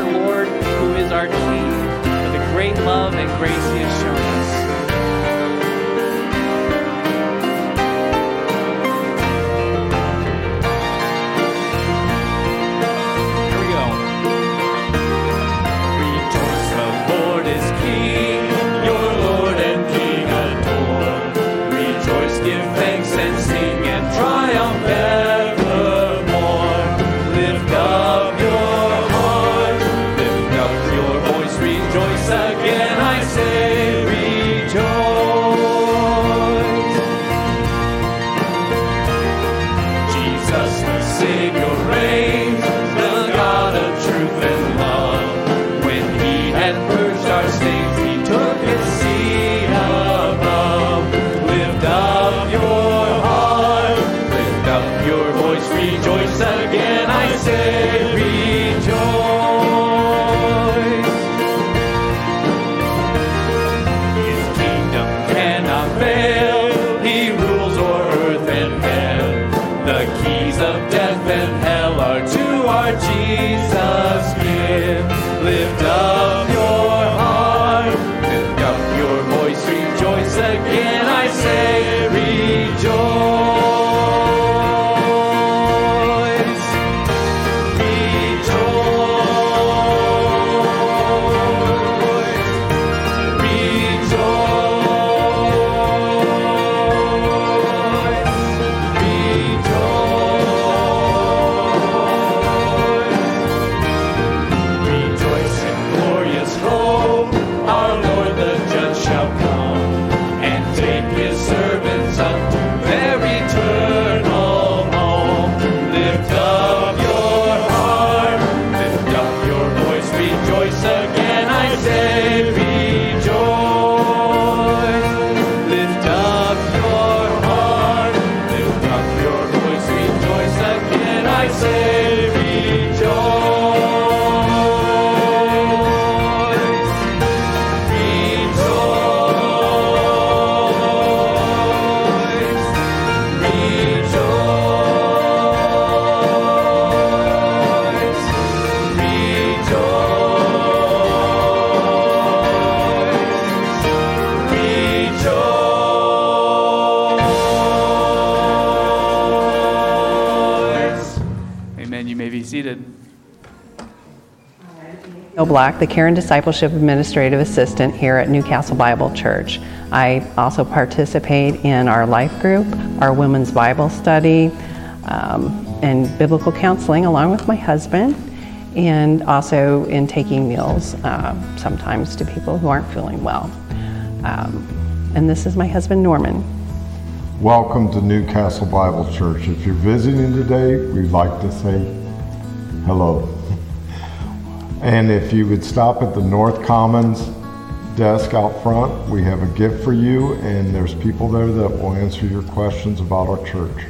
our Lord, who is our King, for the great love and grace he has shown us. Seated. Bill Black, the Care and Discipleship Administrative Assistant here at Newcastle Bible Church. I also participate in our life group, our women's Bible study, um, and biblical counseling along with my husband, and also in taking meals uh, sometimes to people who aren't feeling well. Um, and this is my husband, Norman. Welcome to Newcastle Bible Church. If you're visiting today, we'd like to say hello. And if you would stop at the North Commons desk out front, we have a gift for you, and there's people there that will answer your questions about our church.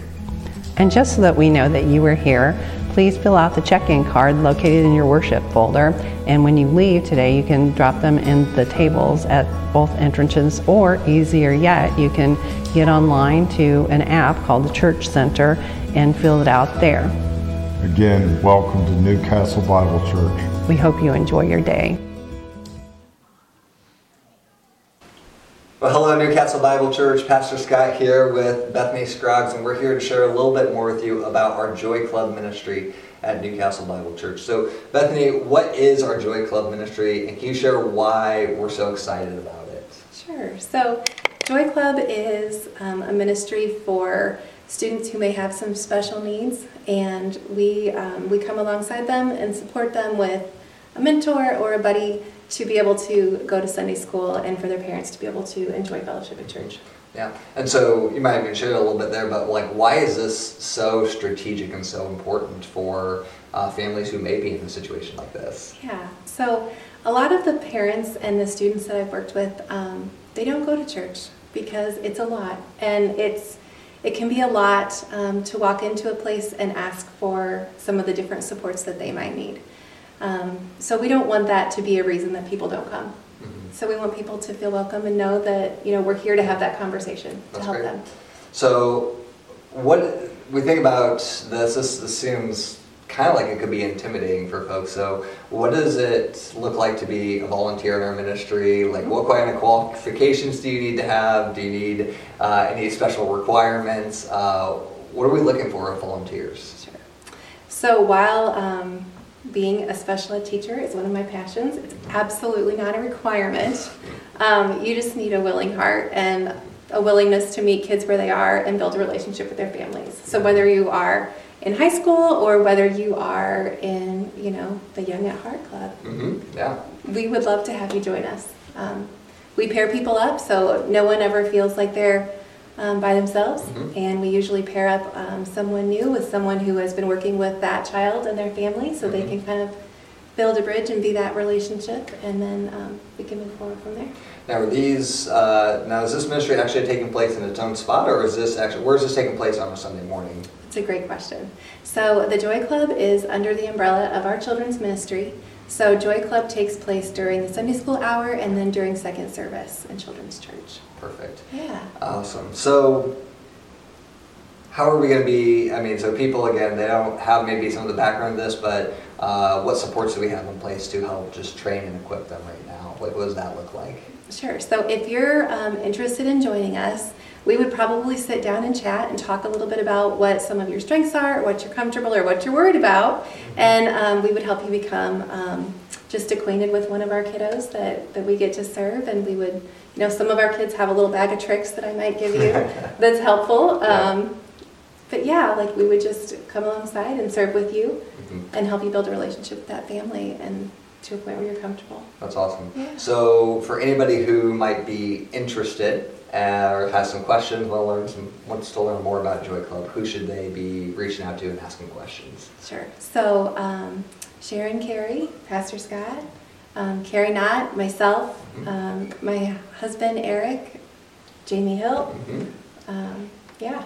And just so that we know that you were here, please fill out the check-in card located in your worship folder. And when you leave today, you can drop them in the tables at both entrances, or easier yet, you can get online to an app called the Church Center and fill it out there. Again, welcome to Newcastle Bible Church. We hope you enjoy your day. Well, hello, Newcastle Bible Church. Pastor Scott here with Bethany Scroggs, and we're here to share a little bit more with you about our Joy Club ministry at Newcastle Bible Church. So, Bethany, what is our Joy Club ministry, and can you share why we're so excited about it? Sure. So, Joy Club is um, a ministry for students who may have some special needs, and we um, we come alongside them and support them with a mentor or a buddy to be able to go to Sunday school and for their parents to be able to enjoy fellowship at church. Yeah, and so you might have even share a little bit there, but like, why is this so strategic and so important for uh, families who may be in a situation like this? Yeah. So a lot of the parents and the students that I've worked with, um, they don't go to church because it's a lot, and it's it can be a lot um, to walk into a place and ask for some of the different supports that they might need. Um, so we don't want that to be a reason that people don't come. Mhm. So we want people to feel welcome and know that you know we're here to have that conversation to help great. them. So, what we think about this, this assumes kind of like it could be intimidating for folks. So, what does it look like to be a volunteer in our ministry? Like, what kind of qualifications do you need to have? Do you need uh, any special requirements? Uh, what are we looking for as volunteers? Sure. So while um, being a special ed teacher is one of my passions, it's absolutely not a requirement. Um, you just need a willing heart and a willingness to meet kids where they are and build a relationship with their families. So whether you are in high school or whether you are in, you know, the Young at Heart Club, Mm-hmm. Yeah. we would love to have you join us. Um, we pair people up so no one ever feels like they're um, by themselves, Mhm. and we usually pair up um, someone new with someone who has been working with that child and their family so they Mhm. can kind of build a bridge and be that relationship, and then um, we can move forward from there. Now, are these uh, now is this ministry actually taking place in its own spot, or is this actually where is this taking place on a Sunday morning? It's a great question. So, the Joy Club is under the umbrella of our children's ministry. So, Joy Club takes place during the Sunday school hour and then during second service in children's church. Perfect. Yeah. Awesome. So, how are we going to be? I mean, so people again, they don't have maybe some of the background of this, but uh, what supports do we have in place to help just train and equip them right now? Like, what does that look like? Sure. So if you're um, interested in joining us, we would probably sit down and chat and talk a little bit about what some of your strengths are, what you're comfortable, or what you're worried about, and um, we would help you become um, just acquainted with one of our kiddos that, that we get to serve. And we would, you know, some of our kids have a little bag of tricks that I might give you that's helpful. Um, but yeah, like we would just come alongside and serve with you Mhm. and help you build a relationship with that family and to a point where you're comfortable. That's awesome. Yeah. So, for anybody who might be interested uh, or has some questions, want to learn some, wants to learn more about Joy Club, who should they be reaching out to and asking questions? Sure. So um, Sharon Carey, Pastor Scott, um, Carrie Knott, myself, Mhm. um, my husband Eric, Jamie Hill. Mhm. Um, yeah.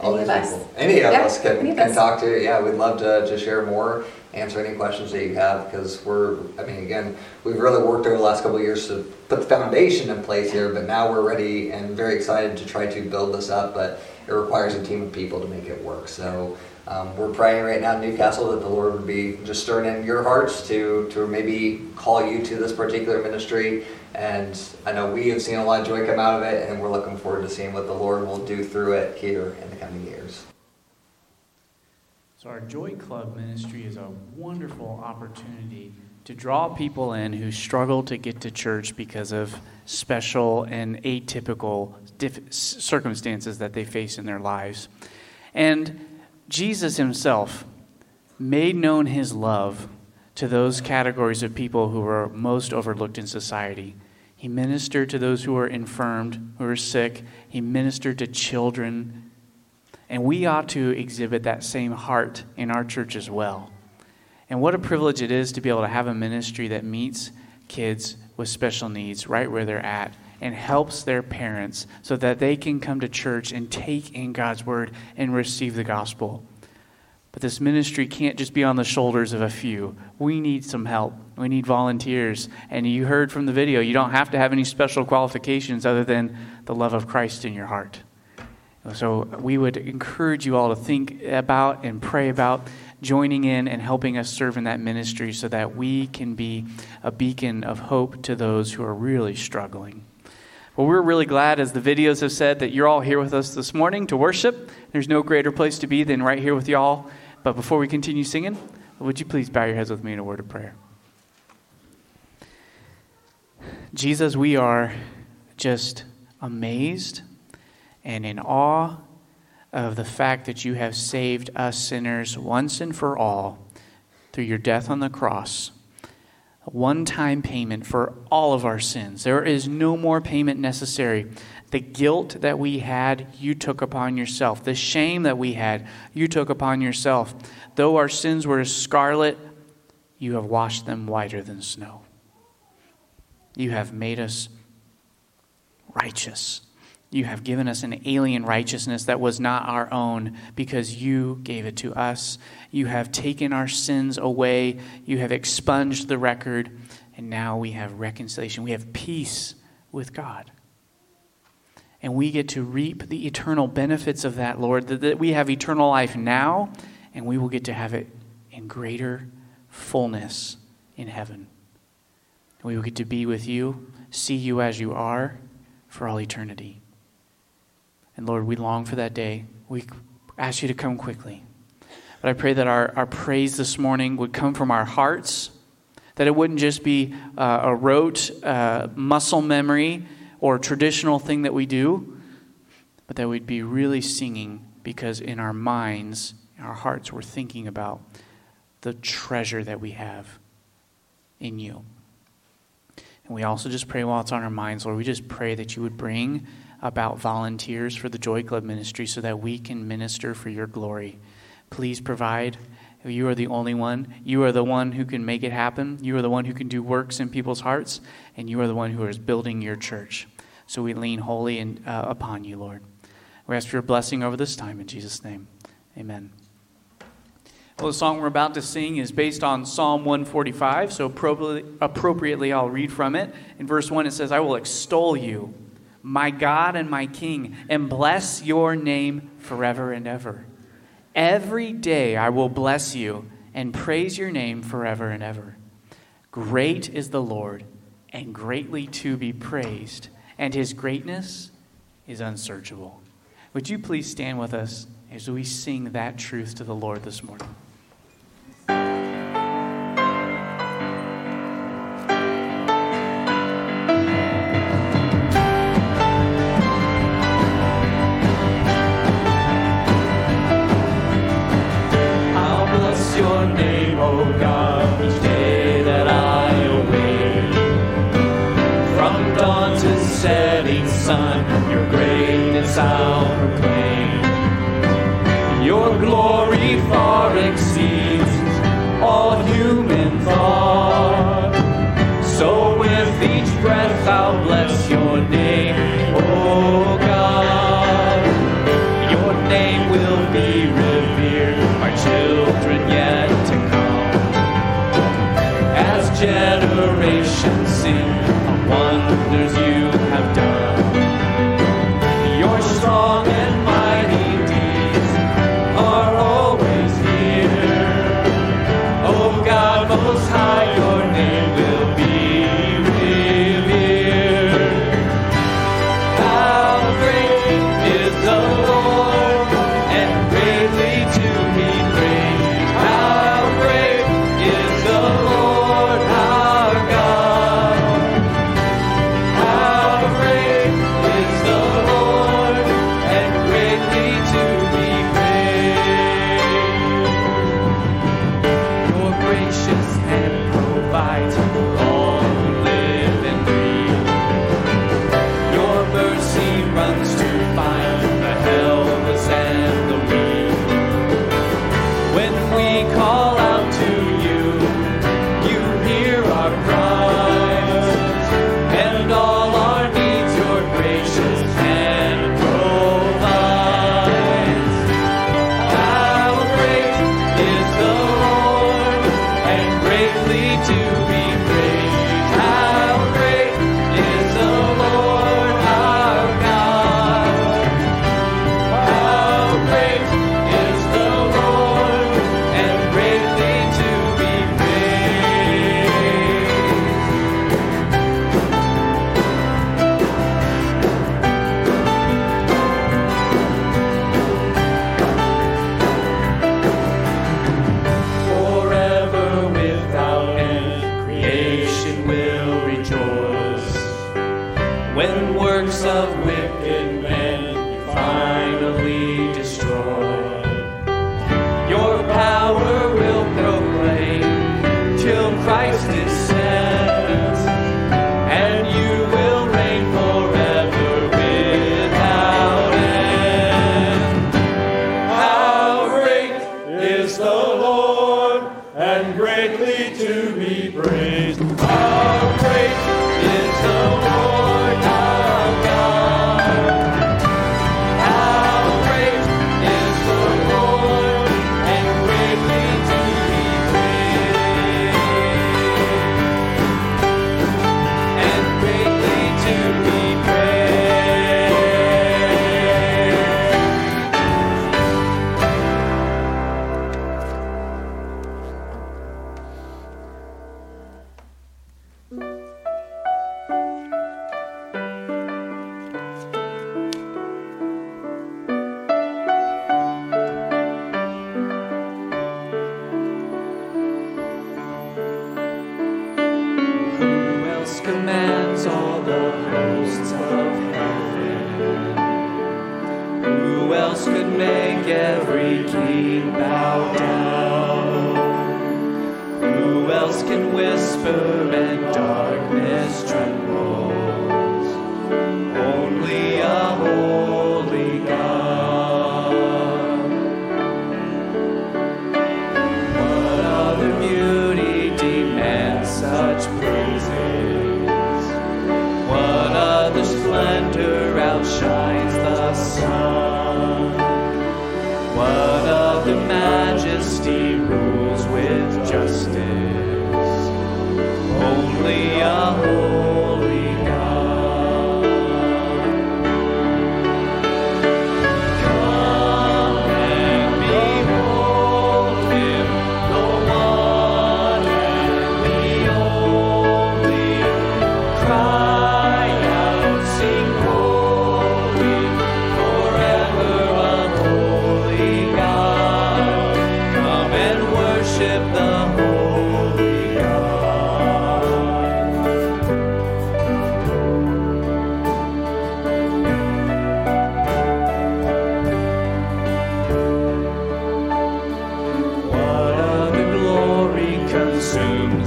All Any these of us. people. Any of Yeah, us can, can us. talk to. Yeah, we'd love to, to share more, answer any questions that you have because we're, I mean, again, we've really worked over the last couple years to put the foundation in place here, but now we're ready and very excited to try to build this up, but it requires a team of people to make it work. So um, we're praying right now in Newcastle that the Lord would be just stirring in your hearts to, to maybe call you to this particular ministry. And I know we have seen a lot of joy come out of it, and we're looking forward to seeing what the Lord will do through it here in the coming years. So, our Joy Club ministry is a wonderful opportunity to draw people in who struggle to get to church because of special and atypical diff- circumstances that they face in their lives. And Jesus himself made known his love to those categories of people who were most overlooked in society. He ministered to those who were infirmed, who were sick. He ministered to children, and we ought to exhibit that same heart in our church as well. And what a privilege it is to be able to have a ministry that meets kids with special needs right where they're at and helps their parents so that they can come to church and take in God's word and receive the gospel. But this ministry can't just be on the shoulders of a few. We need some help. We need volunteers. And you heard from the video, you don't have to have any special qualifications other than the love of Christ in your heart. So we would encourage you all to think about and pray about joining in and helping us serve in that ministry so that we can be a beacon of hope to those who are really struggling. Well, we're really glad, as the videos have said, that you're all here with us this morning to worship. There's no greater place to be than right here with y'all. But before we continue singing, would you please bow your heads with me in a word of prayer? Jesus, we are just amazed and in awe of the fact that you have saved us sinners once and for all through your death on the cross. A one time payment for all of our sins. There is no more payment necessary. The guilt that we had, you took upon yourself. The shame that we had, you took upon yourself. Though our sins were as scarlet, you have washed them whiter than snow. You have made us righteous. You have given us an alien righteousness that was not our own because you gave it to us. You have taken our sins away. You have expunged the record. And now we have reconciliation. We have peace with God. And we get to reap the eternal benefits of that, Lord, that, we have eternal life now, and we will get to have it in greater fullness in heaven. We will get to be with you, see you as you are for all eternity. And Lord, we long for that day. We ask you to come quickly. But I pray that our, our praise this morning would come from our hearts, that it wouldn't just be uh, a rote uh, muscle memory or traditional thing that we do, but that we'd be really singing because in our minds, our hearts, we're thinking about the treasure that we have in you. And we also just pray while it's on our minds, Lord, we just pray that you would bring about volunteers for the Joy Club ministry so that we can minister for your glory. Please provide. You are the only one. You are the one who can make it happen. You are the one who can do works in people's hearts, and you are the one who is building your church. So we lean wholly in, uh, upon you, Lord. We ask for your blessing over this time in Jesus' name. Amen. Well, the song we're about to sing is based on Psalm 145, so appropriately I'll read from it. In verse 1, it says, I will extol you my God and my King, and bless your name forever and ever. Every day I will bless you and praise your name forever and ever. Great is the Lord, and greatly to be praised, and his greatness is unsearchable. Would you please stand with us as we sing that truth to the Lord this morning?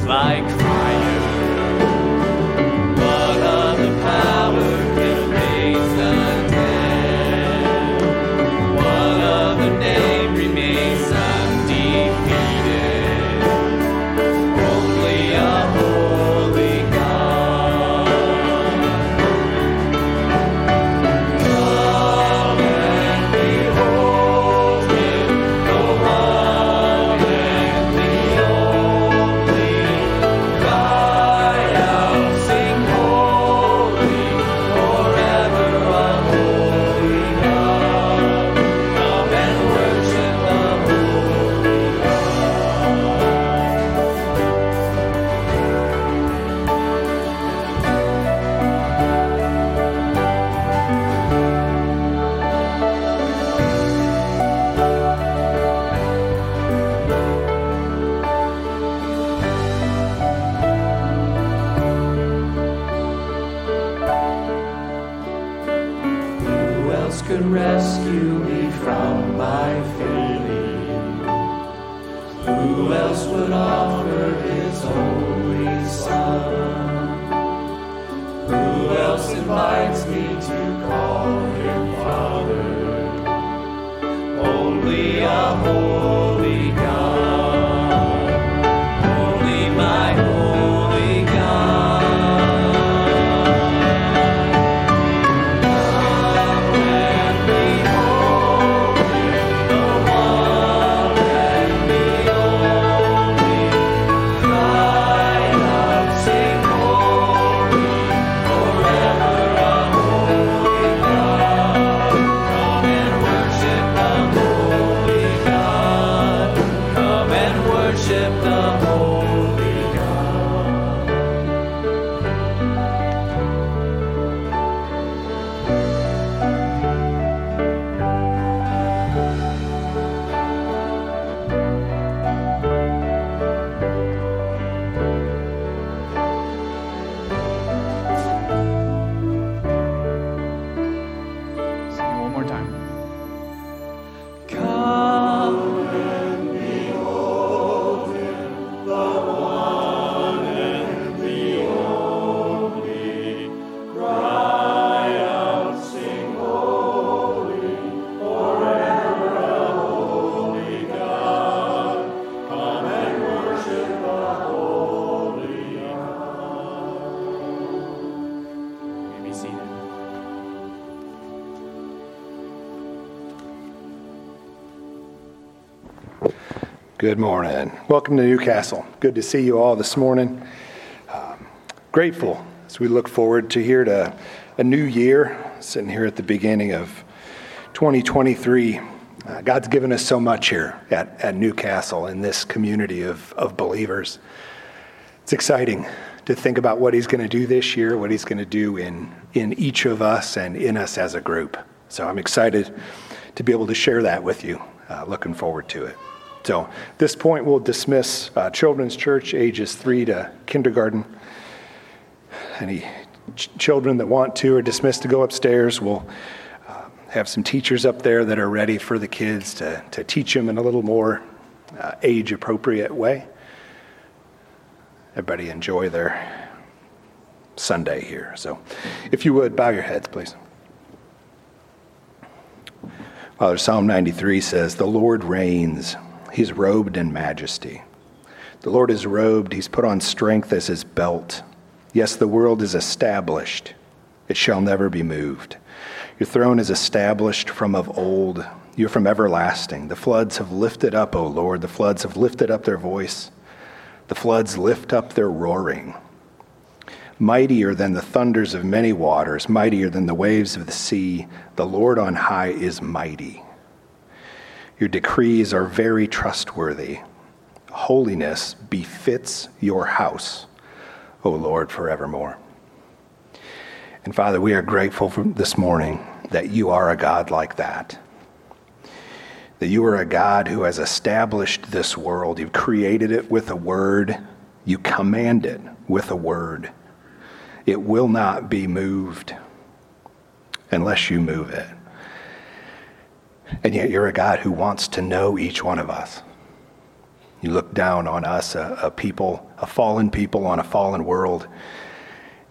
like Good morning. Welcome to Newcastle. Good to see you all this morning. Um, grateful as we look forward to here to a new year, sitting here at the beginning of 2023. Uh, God's given us so much here at, at Newcastle in this community of, of believers. It's exciting to think about what He's going to do this year, what He's going to do in, in each of us and in us as a group. So I'm excited to be able to share that with you. Uh, looking forward to it. So, at this point, we'll dismiss uh, Children's Church, ages three to kindergarten. Any ch- children that want to are dismissed to go upstairs. We'll uh, have some teachers up there that are ready for the kids to, to teach them in a little more uh, age appropriate way. Everybody enjoy their Sunday here. So, if you would, bow your heads, please. Father, Psalm 93 says, The Lord reigns he's robed in majesty. The Lord is robed, he's put on strength as his belt. Yes, the world is established, it shall never be moved. Your throne is established from of old. You're from everlasting. The floods have lifted up, O Lord. The floods have lifted up their voice. The floods lift up their roaring. Mightier than the thunders of many waters, mightier than the waves of the sea, the Lord on high is mighty. Your decrees are very trustworthy. Holiness befits your house, O Lord, forevermore. And Father, we are grateful for this morning that you are a God like that. That you are a God who has established this world. You've created it with a word. You command it with a word. It will not be moved unless you move it. And yet you're a God who wants to know each one of us. You look down on us, a, a people, a fallen people on a fallen world,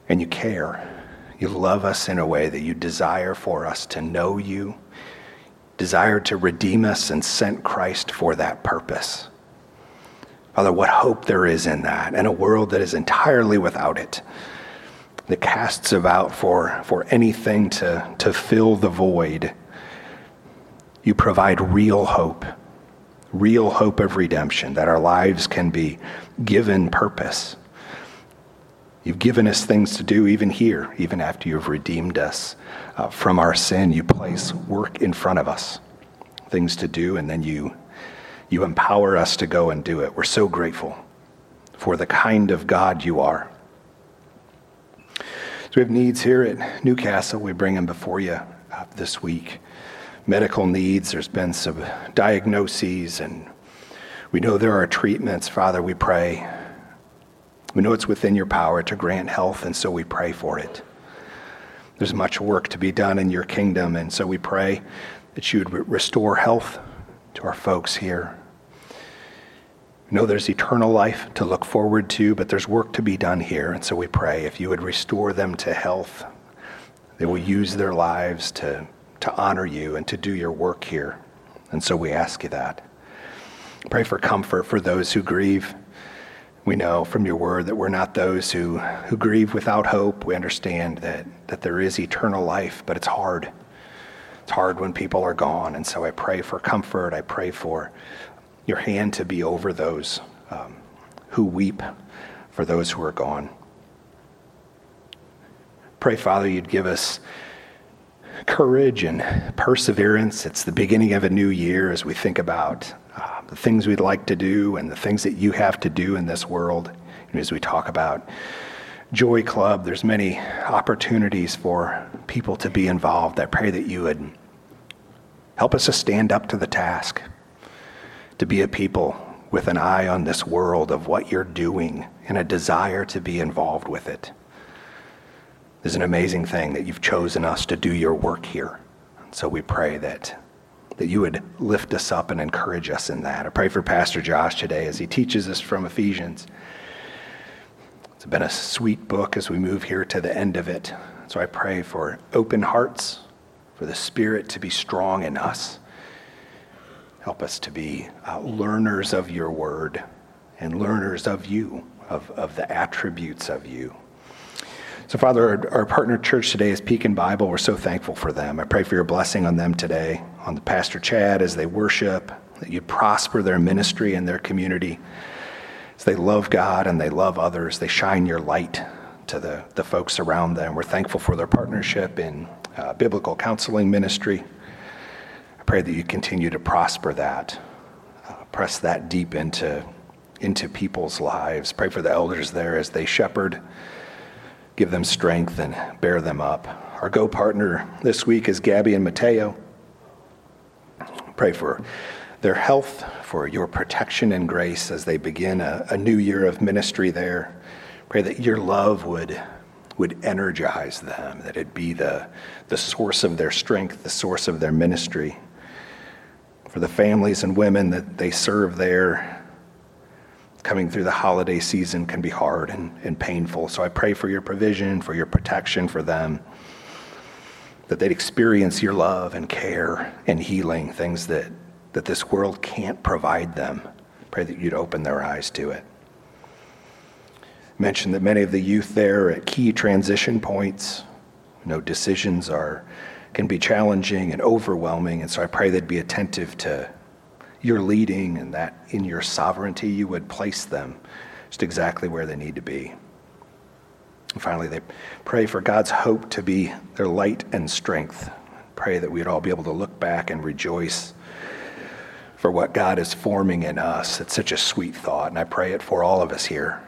and you care. You love us in a way that you desire for us to know you, desire to redeem us, and sent Christ for that purpose. Father, what hope there is in that, in a world that is entirely without it, that casts about for, for anything to, to fill the void. You provide real hope, real hope of redemption, that our lives can be given purpose You've given us things to do even here, even after you've redeemed us uh, from our sin. You place work in front of us, things to do, and then you, you empower us to go and do it. We're so grateful for the kind of God you are. So we have needs here at Newcastle. We bring them before you uh, this week. Medical needs, there's been some diagnoses, and we know there are treatments. Father, we pray we know it's within your power to grant health, and so we pray for it. There's much work to be done in your kingdom, and so we pray that you would restore health to our folks here. We know there's eternal life to look forward to, but there's work to be done here, and so we pray if you would restore them to health, they will use their lives to, to honor you and to do your work here. And so we ask you that. Pray for comfort for those who grieve. We know from your word that we're not those who, who grieve without hope. We understand that, that there is eternal life, but it's hard. It's hard when people are gone. And so I pray for comfort. I pray for your hand to be over those um, who weep for those who are gone. Pray, Father, you'd give us courage and perseverance. It's the beginning of a new year as we think about uh, the things we'd like to do and the things that you have to do in this world. And as we talk about Joy Club, there's many opportunities for people to be involved. I pray that you would help us to stand up to the task, to be a people with an eye on this world of what you're doing and a desire to be involved with it. It's an amazing thing that you've chosen us to do your work here. And So we pray that that you would lift us up and encourage us in that. I pray for Pastor Josh today as he teaches us from Ephesians. It's been a sweet book as we move here to the end of it. So I pray for open hearts, for the Spirit to be strong in us. Help us to be uh, learners of your word and learners of you, of, of the attributes of you. So, Father, our, our, partner church today is Pekin Bible. We're so thankful for them. I pray for your blessing on them today, on the Pastor Chad as they worship, that you prosper their ministry and their community. As they love God and they love others, they shine your light to the, the folks around them. We're thankful for their partnership in uh, biblical counseling ministry. I pray that you continue to prosper that, uh, press that deep into, into people's lives. Pray for the elders there as they shepherd give them strength and bear them up. Our Go partner this week is Gabby and Mateo. Pray for their health, for your protection and grace as they begin a, a new year of ministry there. Pray that your love would, would energize them, that it'd be the, the source of their strength, the source of their ministry. For the families and women that they serve there, coming through the holiday season can be hard and, and painful. So I pray for your provision, for your protection for them, that they'd experience your love and care and healing, things that, that this world can't provide them. Pray that you'd open their eyes to it mentioned that many of the youth there are at key transition points. You know, decisions are can be challenging and overwhelming, and so I pray they'd be attentive to your leading and that in your sovereignty you would place them just exactly where they need to be. And finally, they pray for God's hope to be their light and strength. Pray that we'd all be able to look back and rejoice for what God is forming in us. It's such a sweet thought, and I pray it for all of us here.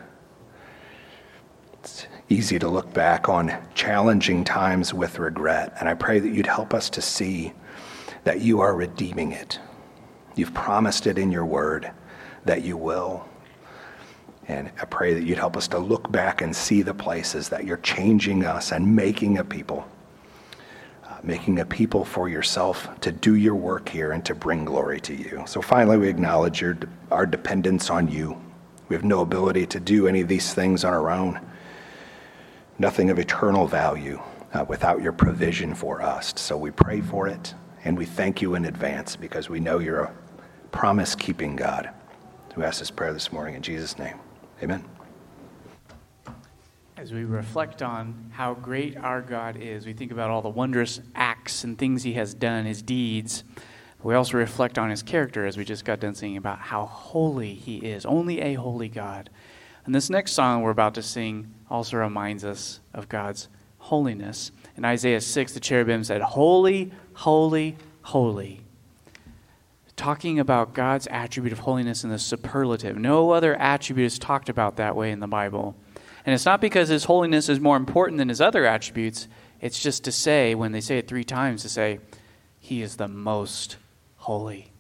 It's easy to look back on challenging times with regret, and I pray that you'd help us to see that you are redeeming it. You've promised it in your word that you will. And I pray that you'd help us to look back and see the places that you're changing us and making a people, uh, making a people for yourself to do your work here and to bring glory to you. So finally, we acknowledge your, our dependence on you. We have no ability to do any of these things on our own nothing of eternal value uh, without your provision for us. So we pray for it and we thank you in advance because we know you're a promise keeping God who asked this prayer this morning in Jesus' name. Amen. As we reflect on how great our God is, we think about all the wondrous acts and things he has done, his deeds. We also reflect on his character as we just got done singing about how holy he is, only a holy God. And this next song we're about to sing also reminds us of God's holiness. In Isaiah 6, the cherubim said, Holy, holy, holy. Talking about God's attribute of holiness in the superlative. No other attribute is talked about that way in the Bible. And it's not because his holiness is more important than his other attributes. It's just to say, when they say it three times, to say, He is the most holy.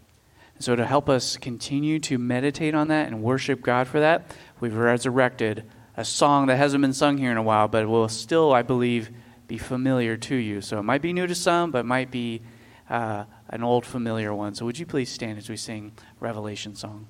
And so, to help us continue to meditate on that and worship God for that, we've resurrected a song that hasn't been sung here in a while, but will still, I believe, be familiar to you. So it might be new to some, but might be uh, an old familiar one. So would you please stand as we sing Revelation song?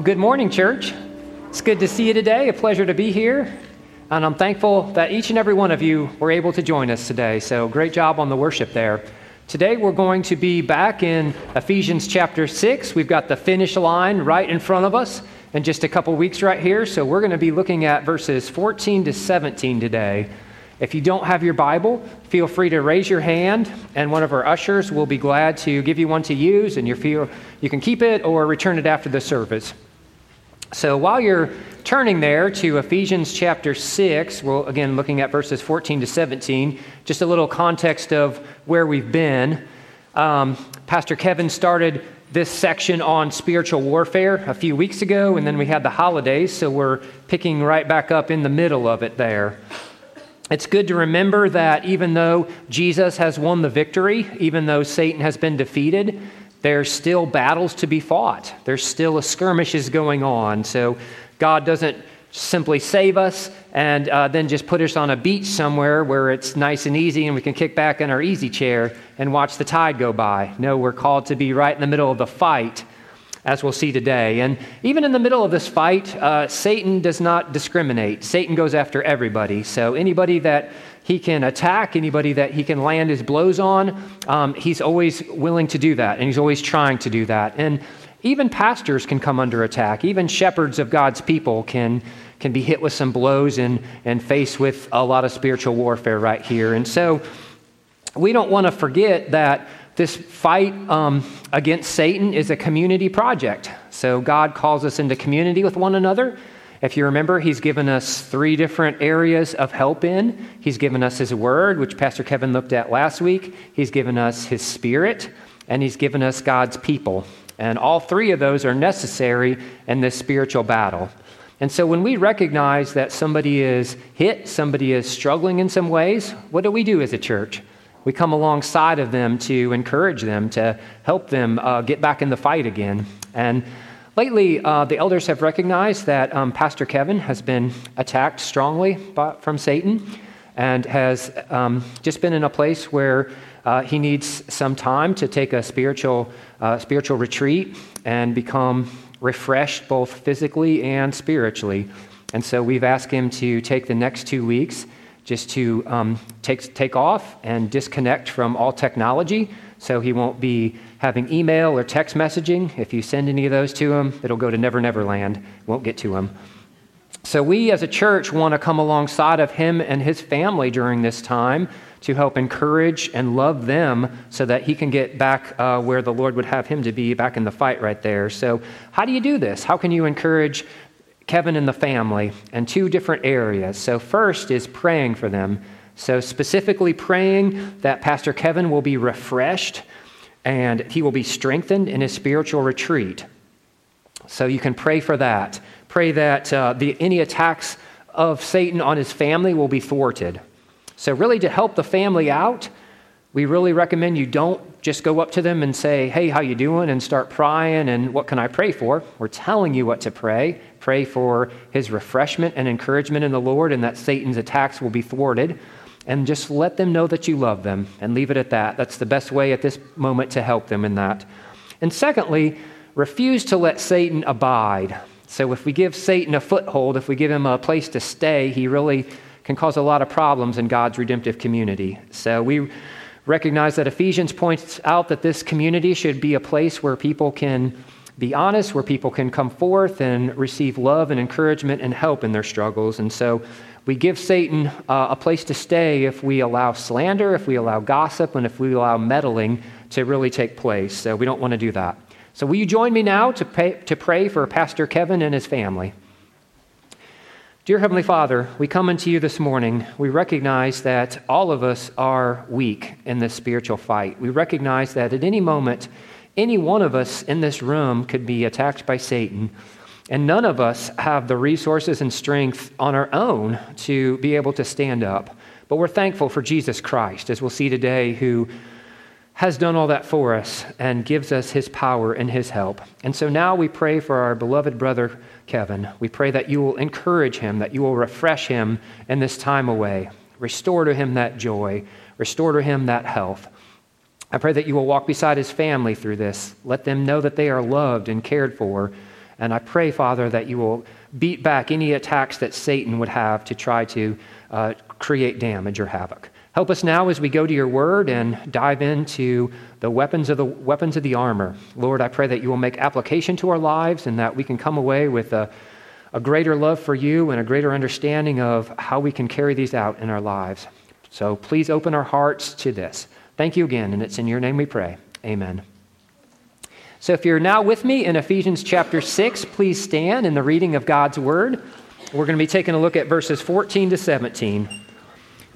Well, good morning, church. It's good to see you today. A pleasure to be here. And I'm thankful that each and every one of you were able to join us today. So, great job on the worship there. Today, we're going to be back in Ephesians chapter 6. We've got the finish line right in front of us in just a couple weeks right here. So, we're going to be looking at verses 14 to 17 today. If you don't have your Bible, feel free to raise your hand, and one of our ushers will be glad to give you one to use, and you feel you can keep it or return it after the service. So while you're turning there to Ephesians chapter 6, we're again looking at verses 14 to 17, just a little context of where we've been. Um, Pastor Kevin started this section on spiritual warfare a few weeks ago, and then we had the holidays, so we're picking right back up in the middle of it there. It's good to remember that even though Jesus has won the victory, even though Satan has been defeated, there's still battles to be fought. There's still a skirmishes going on. So God doesn't simply save us and uh, then just put us on a beach somewhere where it's nice and easy and we can kick back in our easy chair and watch the tide go by. No, we're called to be right in the middle of the fight as we'll see today. And even in the middle of this fight, uh, Satan does not discriminate. Satan goes after everybody. So anybody that he can attack, anybody that he can land his blows on, um, he's always willing to do that, and he's always trying to do that. And even pastors can come under attack. Even shepherds of God's people can can be hit with some blows and and faced with a lot of spiritual warfare right here. And so we don't want to forget that this fight um, against Satan is a community project. So God calls us into community with one another. If you remember, He's given us three different areas of help in. He's given us His Word, which Pastor Kevin looked at last week. He's given us His Spirit, and He's given us God's people. And all three of those are necessary in this spiritual battle. And so when we recognize that somebody is hit, somebody is struggling in some ways, what do we do as a church? We come alongside of them to encourage them, to help them uh, get back in the fight again. And lately, uh, the elders have recognized that um, Pastor Kevin has been attacked strongly by, from Satan and has um, just been in a place where uh, he needs some time to take a spiritual, uh, spiritual retreat and become refreshed both physically and spiritually. And so we've asked him to take the next two weeks just to um, take, take off and disconnect from all technology so he won't be having email or text messaging. If you send any of those to him, it'll go to Never Never Land, won't get to him. So we as a church want to come alongside of him and his family during this time to help encourage and love them so that he can get back uh, where the Lord would have him to be, back in the fight right there. So, how do you do this? How can you encourage Kevin and the family in two different areas. So, first is praying for them. So, specifically praying that Pastor Kevin will be refreshed and he will be strengthened in his spiritual retreat. So, you can pray for that. Pray that uh, the, any attacks of Satan on his family will be thwarted. So, really, to help the family out, we really recommend you don't just go up to them and say, "Hey, how you doing?" and start prying and what can I pray for? We're telling you what to pray. Pray for his refreshment and encouragement in the Lord and that Satan's attacks will be thwarted. And just let them know that you love them and leave it at that. That's the best way at this moment to help them in that. And secondly, refuse to let Satan abide. So if we give Satan a foothold, if we give him a place to stay, he really can cause a lot of problems in God's redemptive community. So we recognize that Ephesians points out that this community should be a place where people can be honest, where people can come forth and receive love and encouragement and help in their struggles. And so we give Satan uh, a place to stay if we allow slander, if we allow gossip, and if we allow meddling to really take place. So we don't want to do that. So will you join me now to pray, to pray for Pastor Kevin and his family? Dear Heavenly Father, we come unto you this morning. We recognize that all of us are weak in this spiritual fight. We recognize that at any moment, any one of us in this room could be attacked by Satan, and none of us have the resources and strength on our own to be able to stand up. But we're thankful for Jesus Christ, as we'll see today, who has done all that for us and gives us his power and his help. And so now we pray for our beloved brother Kevin. We pray that you will encourage him, that you will refresh him in this time away. Restore to him that joy, restore to him that health. I pray that you will walk beside his family through this. Let them know that they are loved and cared for. And I pray, Father, that you will beat back any attacks that Satan would have to try to uh, create damage or havoc. Help us now as we go to your word and dive into the weapons of the weapons of the armor. Lord, I pray that you will make application to our lives and that we can come away with a, a greater love for you and a greater understanding of how we can carry these out in our lives. So please open our hearts to this. Thank you again, and it's in your name we pray. Amen. So if you're now with me in Ephesians chapter 6, please stand in the reading of God's word. We're going to be taking a look at verses 14 to 17.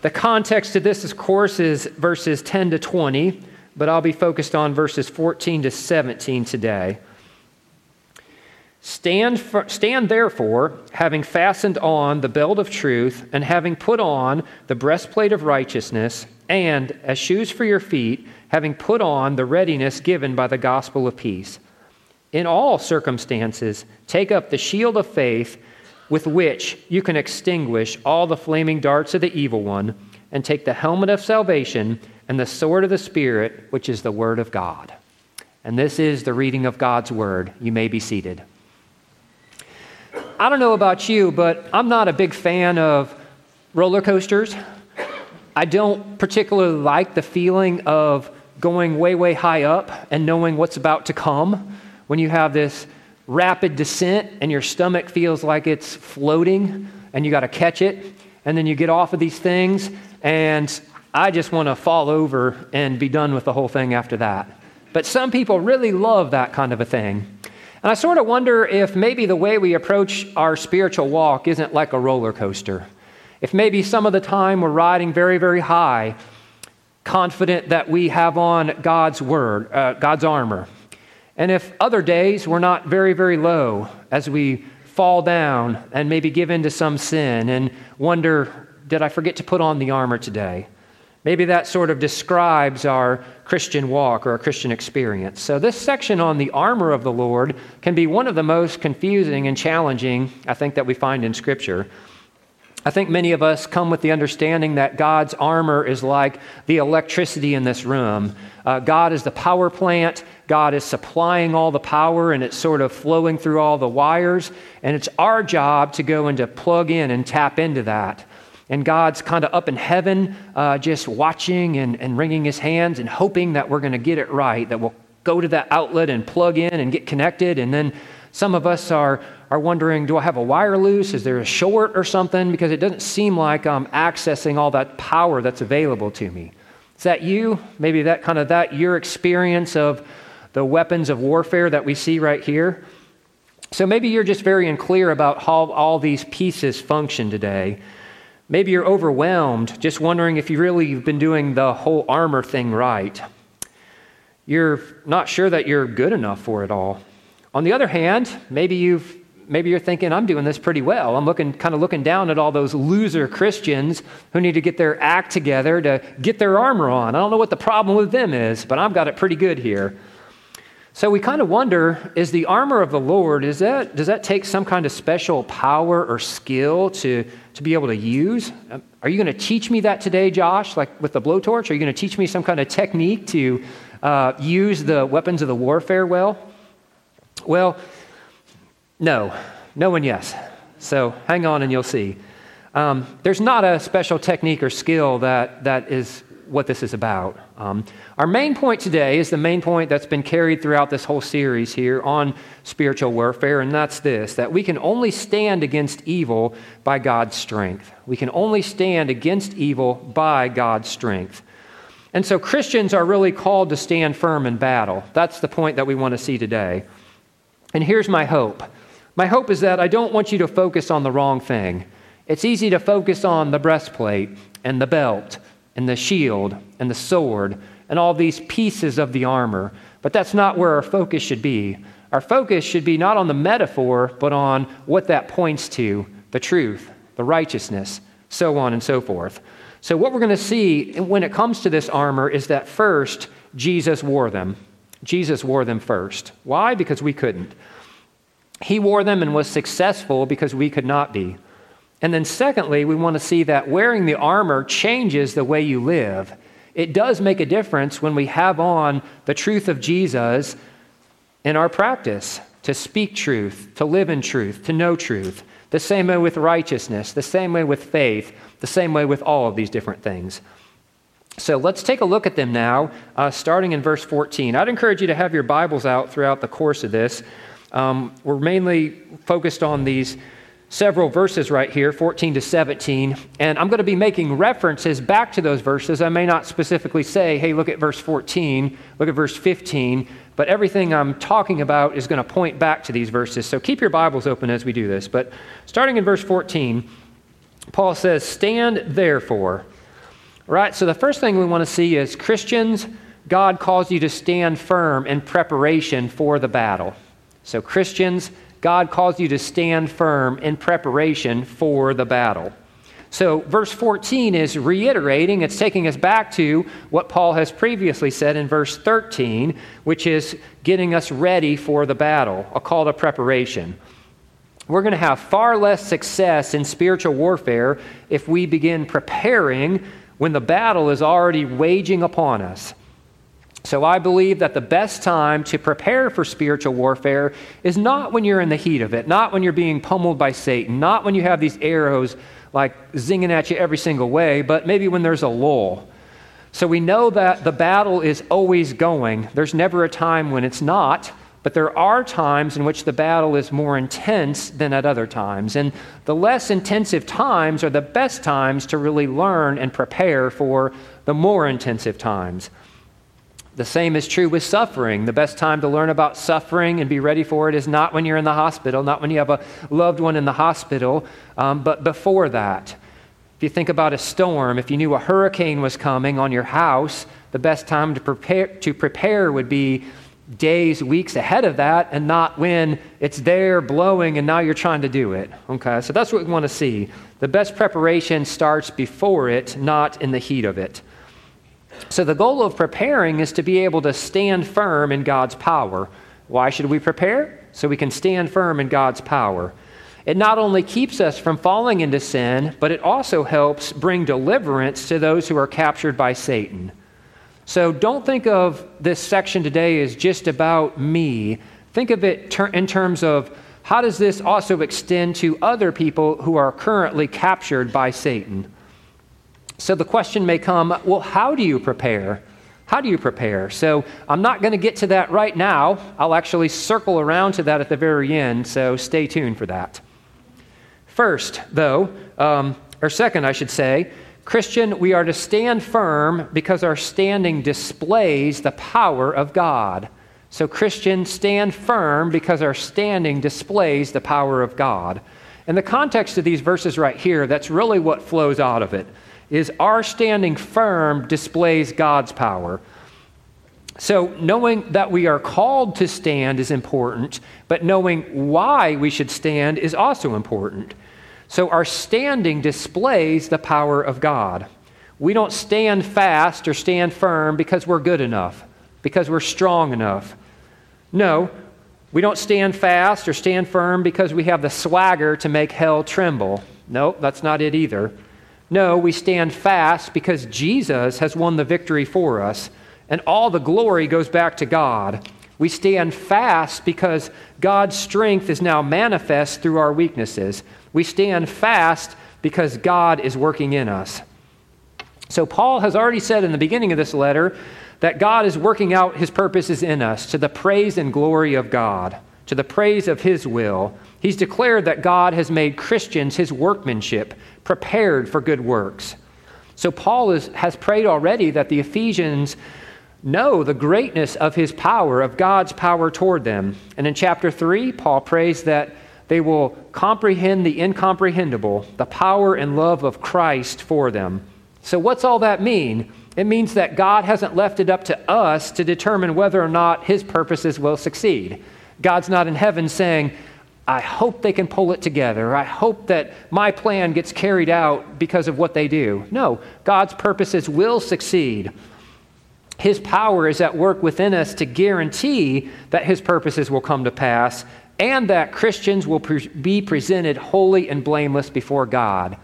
The context of this, of course, is verses 10 to 20, but I'll be focused on verses 14 to 17 today. Stand, for, stand therefore, having fastened on the belt of truth, and having put on the breastplate of righteousness, and as shoes for your feet, having put on the readiness given by the gospel of peace. In all circumstances, take up the shield of faith with which you can extinguish all the flaming darts of the evil one, and take the helmet of salvation and the sword of the Spirit, which is the Word of God. And this is the reading of God's Word. You may be seated. I don't know about you, but I'm not a big fan of roller coasters. I don't particularly like the feeling of going way, way high up and knowing what's about to come when you have this rapid descent and your stomach feels like it's floating and you got to catch it. And then you get off of these things, and I just want to fall over and be done with the whole thing after that. But some people really love that kind of a thing. And I sort of wonder if maybe the way we approach our spiritual walk isn't like a roller coaster. If maybe some of the time we're riding very, very high, confident that we have on God's word, uh, God's armor, and if other days we're not very, very low as we fall down and maybe give in to some sin and wonder, did I forget to put on the armor today? Maybe that sort of describes our Christian walk or our Christian experience. So, this section on the armor of the Lord can be one of the most confusing and challenging, I think, that we find in Scripture. I think many of us come with the understanding that God's armor is like the electricity in this room. Uh, God is the power plant, God is supplying all the power and it's sort of flowing through all the wires. And it's our job to go and to plug in and tap into that. And God's kind of up in heaven, uh, just watching and, and wringing his hands and hoping that we're going to get it right, that we'll go to that outlet and plug in and get connected. And then some of us are, are wondering do I have a wire loose? Is there a short or something? Because it doesn't seem like I'm accessing all that power that's available to me. Is that you? Maybe that kind of that your experience of the weapons of warfare that we see right here. So maybe you're just very unclear about how all these pieces function today. Maybe you're overwhelmed, just wondering if you really have been doing the whole armor thing right. You're not sure that you're good enough for it all. On the other hand, maybe you've maybe you're thinking I'm doing this pretty well. I'm looking kind of looking down at all those loser Christians who need to get their act together to get their armor on. I don't know what the problem with them is, but I've got it pretty good here. So we kind of wonder is the armor of the Lord, is that, does that take some kind of special power or skill to, to be able to use? Um, are you going to teach me that today, Josh, like with the blowtorch? Are you going to teach me some kind of technique to uh, use the weapons of the warfare well? Well, no. No and yes. So hang on and you'll see. Um, there's not a special technique or skill that, that is what this is about. Um, our main point today is the main point that's been carried throughout this whole series here on spiritual warfare, and that's this that we can only stand against evil by God's strength. We can only stand against evil by God's strength. And so Christians are really called to stand firm in battle. That's the point that we want to see today. And here's my hope my hope is that I don't want you to focus on the wrong thing. It's easy to focus on the breastplate and the belt and the shield and the sword and all these pieces of the armor, but that's not where our focus should be. Our focus should be not on the metaphor, but on what that points to the truth, the righteousness, so on and so forth. So, what we're going to see when it comes to this armor is that first, Jesus wore them. Jesus wore them first. Why? Because we couldn't. He wore them and was successful because we could not be. And then, secondly, we want to see that wearing the armor changes the way you live. It does make a difference when we have on the truth of Jesus in our practice to speak truth, to live in truth, to know truth. The same way with righteousness, the same way with faith, the same way with all of these different things. So let's take a look at them now, uh, starting in verse 14. I'd encourage you to have your Bibles out throughout the course of this. Um, we're mainly focused on these several verses right here, 14 to 17, and I'm going to be making references back to those verses. I may not specifically say, hey, look at verse 14, look at verse 15, but everything I'm talking about is going to point back to these verses. So keep your Bibles open as we do this. But starting in verse 14, Paul says, Stand therefore Right? So the first thing we want to see is Christians, God calls you to stand firm in preparation for the battle. So, Christians, God calls you to stand firm in preparation for the battle. So, verse 14 is reiterating, it's taking us back to what Paul has previously said in verse 13, which is getting us ready for the battle, a call to preparation. We're going to have far less success in spiritual warfare if we begin preparing when the battle is already waging upon us. So I believe that the best time to prepare for spiritual warfare is not when you're in the heat of it, not when you're being pummeled by Satan, not when you have these arrows like zinging at you every single way, but maybe when there's a lull. So we know that the battle is always going. There's never a time when it's not. But there are times in which the battle is more intense than at other times. And the less intensive times are the best times to really learn and prepare for the more intensive times. The same is true with suffering. The best time to learn about suffering and be ready for it is not when you're in the hospital, not when you have a loved one in the hospital, um, but before that. If you think about a storm, if you knew a hurricane was coming on your house, the best time to prepare, to prepare would be days, weeks ahead of that, and not when it's there blowing and now you're trying to do it. Okay, so that's what we want to see. The best preparation starts before it, not in the heat of it. So the goal of preparing is to be able to stand firm in God's power. Why should we prepare? So we can stand firm in God's power. It not only keeps us from falling into sin, but it also helps bring deliverance to those who are captured by Satan. So don't think of this section today as just about me. Think of it ter- in terms of how does this also extend to other people who are currently captured by Satan? So the question may come well, how do you prepare? How do you prepare? So I'm not going to get to that right now. I'll actually circle around to that at the very end, so stay tuned for that. First, though, um, or second, I should say, Christian, we are to stand firm because our standing displays the power of God. So, Christian, stand firm because our standing displays the power of God. In the context of these verses right here, that's really what flows out of it. Is our standing firm displays God's power. So, knowing that we are called to stand is important, but knowing why we should stand is also important. So our standing displays the power of God. We don't stand fast or stand firm because we're good enough, because we're strong enough. No, we don't stand fast or stand firm because we have the swagger to make hell tremble. No, that's not it either. No, we stand fast because Jesus has won the victory for us, and all the glory goes back to God. We stand fast because God's strength is now manifest through our weaknesses. We stand fast because God is working in us. So, Paul has already said in the beginning of this letter that God is working out his purposes in us to the praise and glory of God, to the praise of his will. He's declared that God has made Christians his workmanship, prepared for good works. So, Paul is, has prayed already that the Ephesians know the greatness of his power, of God's power toward them. And in chapter 3, Paul prays that they will comprehend the incomprehensible, the power and love of Christ for them. So, what's all that mean? It means that God hasn't left it up to us to determine whether or not his purposes will succeed. God's not in heaven saying, I hope they can pull it together. I hope that my plan gets carried out because of what they do. No, God's purposes will succeed. His power is at work within us to guarantee that His purposes will come to pass and that Christians will pre- be presented holy and blameless before God.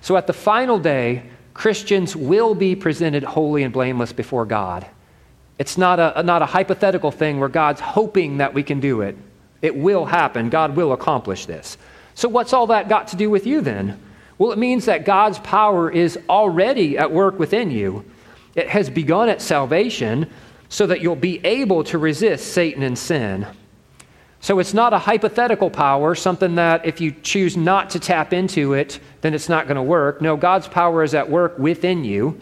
So at the final day, Christians will be presented holy and blameless before God. It's not a, not a hypothetical thing where God's hoping that we can do it. It will happen. God will accomplish this. So, what's all that got to do with you then? Well, it means that God's power is already at work within you. It has begun at salvation so that you'll be able to resist Satan and sin. So it's not a hypothetical power, something that if you choose not to tap into it, then it's not going to work. No, God's power is at work within you.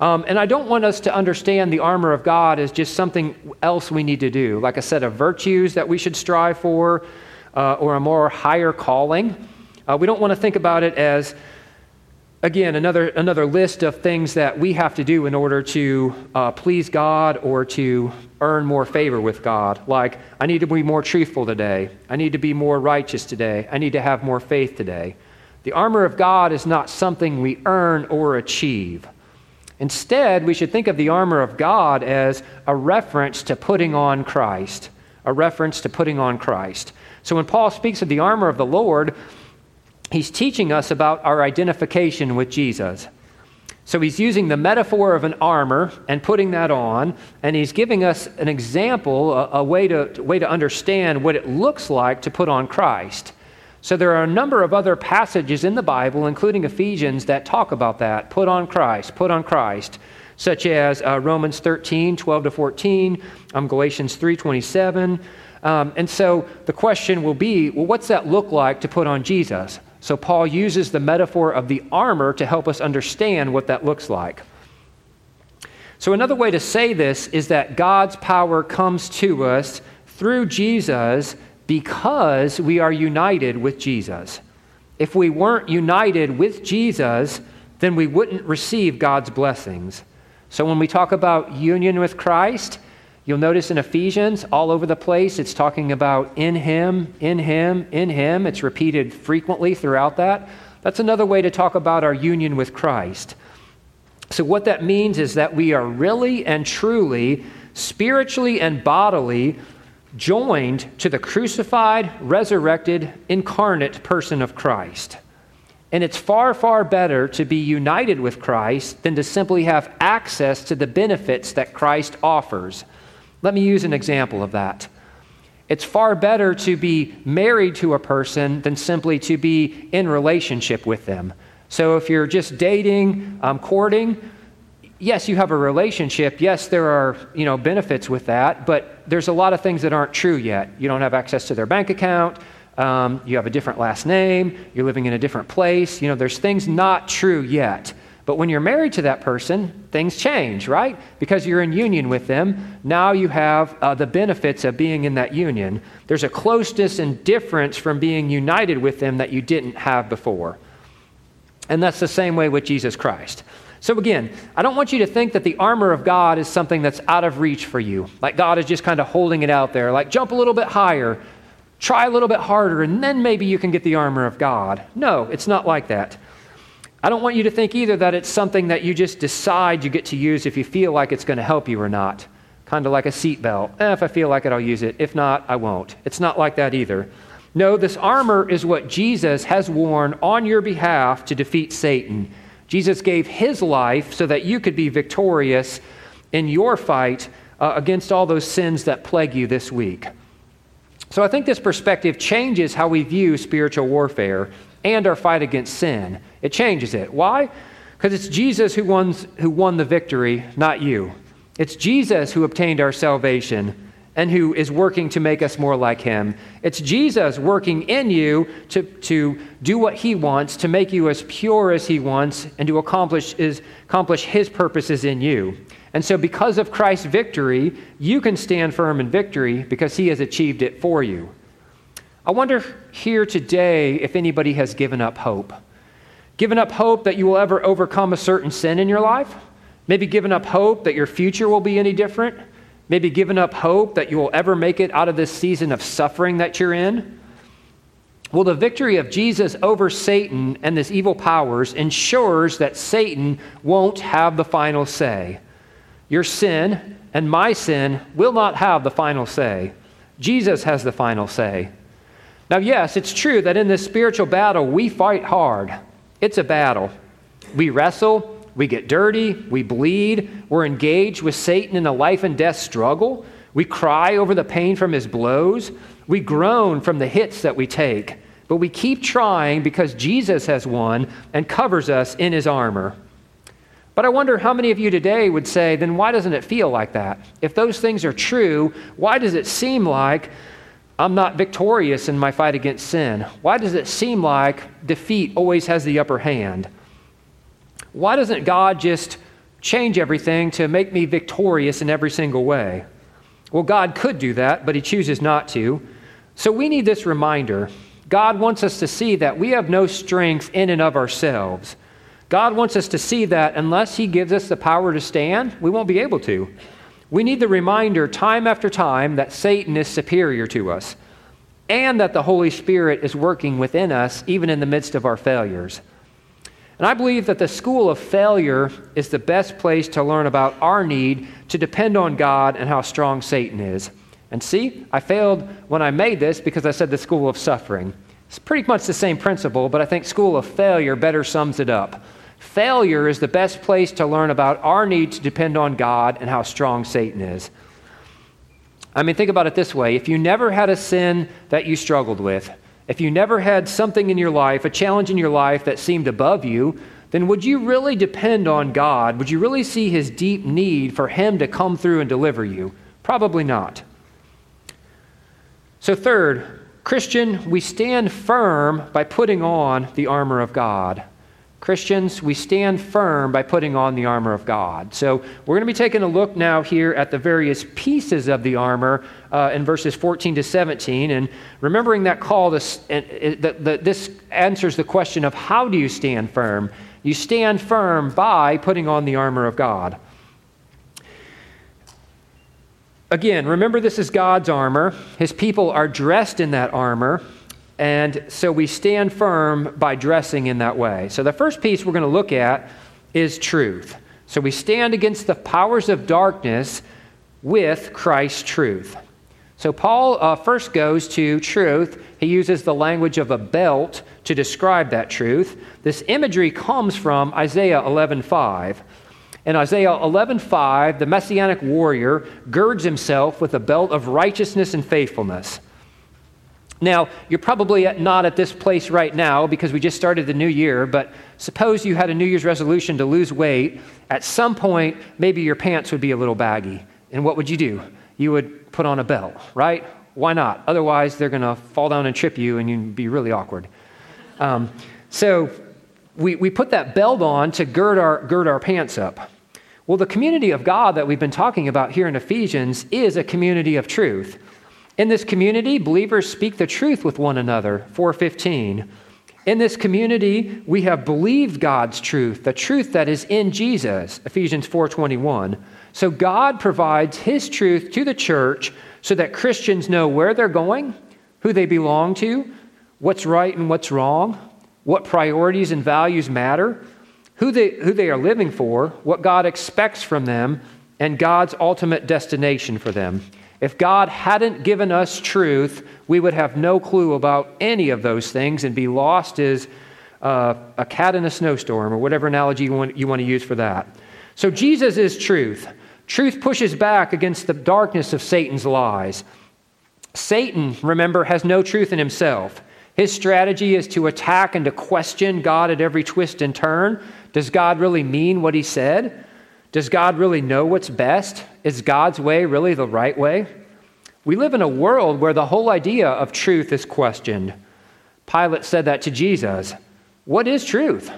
Um, and I don't want us to understand the armor of God as just something else we need to do, like a set of virtues that we should strive for, uh, or a more higher calling. Uh, we don't want to think about it as again, another, another list of things that we have to do in order to uh, please God or to earn more favor with God. Like, I need to be more truthful today. I need to be more righteous today. I need to have more faith today. The armor of God is not something we earn or achieve. Instead, we should think of the armor of God as a reference to putting on Christ. A reference to putting on Christ. So when Paul speaks of the armor of the Lord, he's teaching us about our identification with Jesus. So he's using the metaphor of an armor and putting that on, and he's giving us an example, a, a, way, to, way to understand what it looks like to put on Christ. So there are a number of other passages in the Bible, including Ephesians, that talk about that. Put on Christ, put on Christ, such as uh, Romans 13, 12 to 14, um, Galatians 3, 27. Um, and so the question will be well, what's that look like to put on Jesus? So Paul uses the metaphor of the armor to help us understand what that looks like. So, another way to say this is that God's power comes to us through Jesus because we are united with Jesus. If we weren't united with Jesus, then we wouldn't receive God's blessings. So, when we talk about union with Christ, You'll notice in Ephesians, all over the place, it's talking about in Him, in Him, in Him. It's repeated frequently throughout that. That's another way to talk about our union with Christ. So, what that means is that we are really and truly, spiritually and bodily, joined to the crucified, resurrected, incarnate person of Christ. And it's far, far better to be united with Christ than to simply have access to the benefits that Christ offers. Let me use an example of that. It's far better to be married to a person than simply to be in relationship with them. So if you're just dating, um, courting, yes, you have a relationship. Yes, there are you know benefits with that, but there's a lot of things that aren't true yet. You don't have access to their bank account. Um, you have a different last name. You're living in a different place. You know, there's things not true yet. But when you're married to that person, things change, right? Because you're in union with them. Now you have uh, the benefits of being in that union. There's a closeness and difference from being united with them that you didn't have before. And that's the same way with Jesus Christ. So, again, I don't want you to think that the armor of God is something that's out of reach for you. Like God is just kind of holding it out there, like jump a little bit higher, try a little bit harder, and then maybe you can get the armor of God. No, it's not like that. I don't want you to think either that it's something that you just decide you get to use if you feel like it's going to help you or not. Kind of like a seatbelt. Eh, if I feel like it, I'll use it. If not, I won't. It's not like that either. No, this armor is what Jesus has worn on your behalf to defeat Satan. Jesus gave his life so that you could be victorious in your fight uh, against all those sins that plague you this week. So I think this perspective changes how we view spiritual warfare and our fight against sin. It changes it. Why? Because it's Jesus who who won the victory, not you. It's Jesus who obtained our salvation and who is working to make us more like him. It's Jesus working in you to, to do what he wants, to make you as pure as he wants, and to accomplish, is, accomplish his purposes in you. And so, because of Christ's victory, you can stand firm in victory because he has achieved it for you. I wonder here today if anybody has given up hope. Given up hope that you will ever overcome a certain sin in your life? Maybe given up hope that your future will be any different? Maybe given up hope that you will ever make it out of this season of suffering that you're in? Well, the victory of Jesus over Satan and his evil powers ensures that Satan won't have the final say. Your sin and my sin will not have the final say. Jesus has the final say. Now, yes, it's true that in this spiritual battle, we fight hard. It's a battle. We wrestle, we get dirty, we bleed, we're engaged with Satan in a life and death struggle. We cry over the pain from his blows. We groan from the hits that we take. But we keep trying because Jesus has won and covers us in his armor. But I wonder how many of you today would say, then why doesn't it feel like that? If those things are true, why does it seem like I'm not victorious in my fight against sin? Why does it seem like defeat always has the upper hand? Why doesn't God just change everything to make me victorious in every single way? Well, God could do that, but He chooses not to. So we need this reminder. God wants us to see that we have no strength in and of ourselves. God wants us to see that unless He gives us the power to stand, we won't be able to. We need the reminder time after time that Satan is superior to us and that the Holy Spirit is working within us even in the midst of our failures. And I believe that the school of failure is the best place to learn about our need to depend on God and how strong Satan is. And see, I failed when I made this because I said the school of suffering. It's pretty much the same principle, but I think school of failure better sums it up. Failure is the best place to learn about our need to depend on God and how strong Satan is. I mean, think about it this way if you never had a sin that you struggled with, if you never had something in your life, a challenge in your life that seemed above you, then would you really depend on God? Would you really see his deep need for him to come through and deliver you? Probably not. So, third, Christian, we stand firm by putting on the armor of God. Christians, we stand firm by putting on the armor of God. So, we're going to be taking a look now here at the various pieces of the armor uh, in verses 14 to 17. And remembering that call, this, uh, this answers the question of how do you stand firm? You stand firm by putting on the armor of God. Again, remember this is God's armor. His people are dressed in that armor. And so we stand firm by dressing in that way. So the first piece we're going to look at is truth. So we stand against the powers of darkness with Christ's truth. So Paul uh, first goes to truth. He uses the language of a belt to describe that truth. This imagery comes from Isaiah 11:5. In Isaiah 11:5, the messianic warrior girds himself with a belt of righteousness and faithfulness. Now, you're probably not at this place right now because we just started the new year, but suppose you had a New Year's resolution to lose weight. At some point, maybe your pants would be a little baggy. And what would you do? You would put on a belt, right? Why not? Otherwise, they're going to fall down and trip you, and you'd be really awkward. Um, so, we, we put that belt on to gird our, gird our pants up. Well, the community of God that we've been talking about here in Ephesians is a community of truth. In this community, believers speak the truth with one another. 415. In this community, we have believed God's truth, the truth that is in Jesus. Ephesians 4:21. So God provides his truth to the church so that Christians know where they're going, who they belong to, what's right and what's wrong, what priorities and values matter, who they, who they are living for, what God expects from them, and God's ultimate destination for them. If God hadn't given us truth, we would have no clue about any of those things and be lost as uh, a cat in a snowstorm, or whatever analogy you want, you want to use for that. So, Jesus is truth. Truth pushes back against the darkness of Satan's lies. Satan, remember, has no truth in himself. His strategy is to attack and to question God at every twist and turn. Does God really mean what he said? Does God really know what's best? Is God's way really the right way? We live in a world where the whole idea of truth is questioned. Pilate said that to Jesus. What is truth?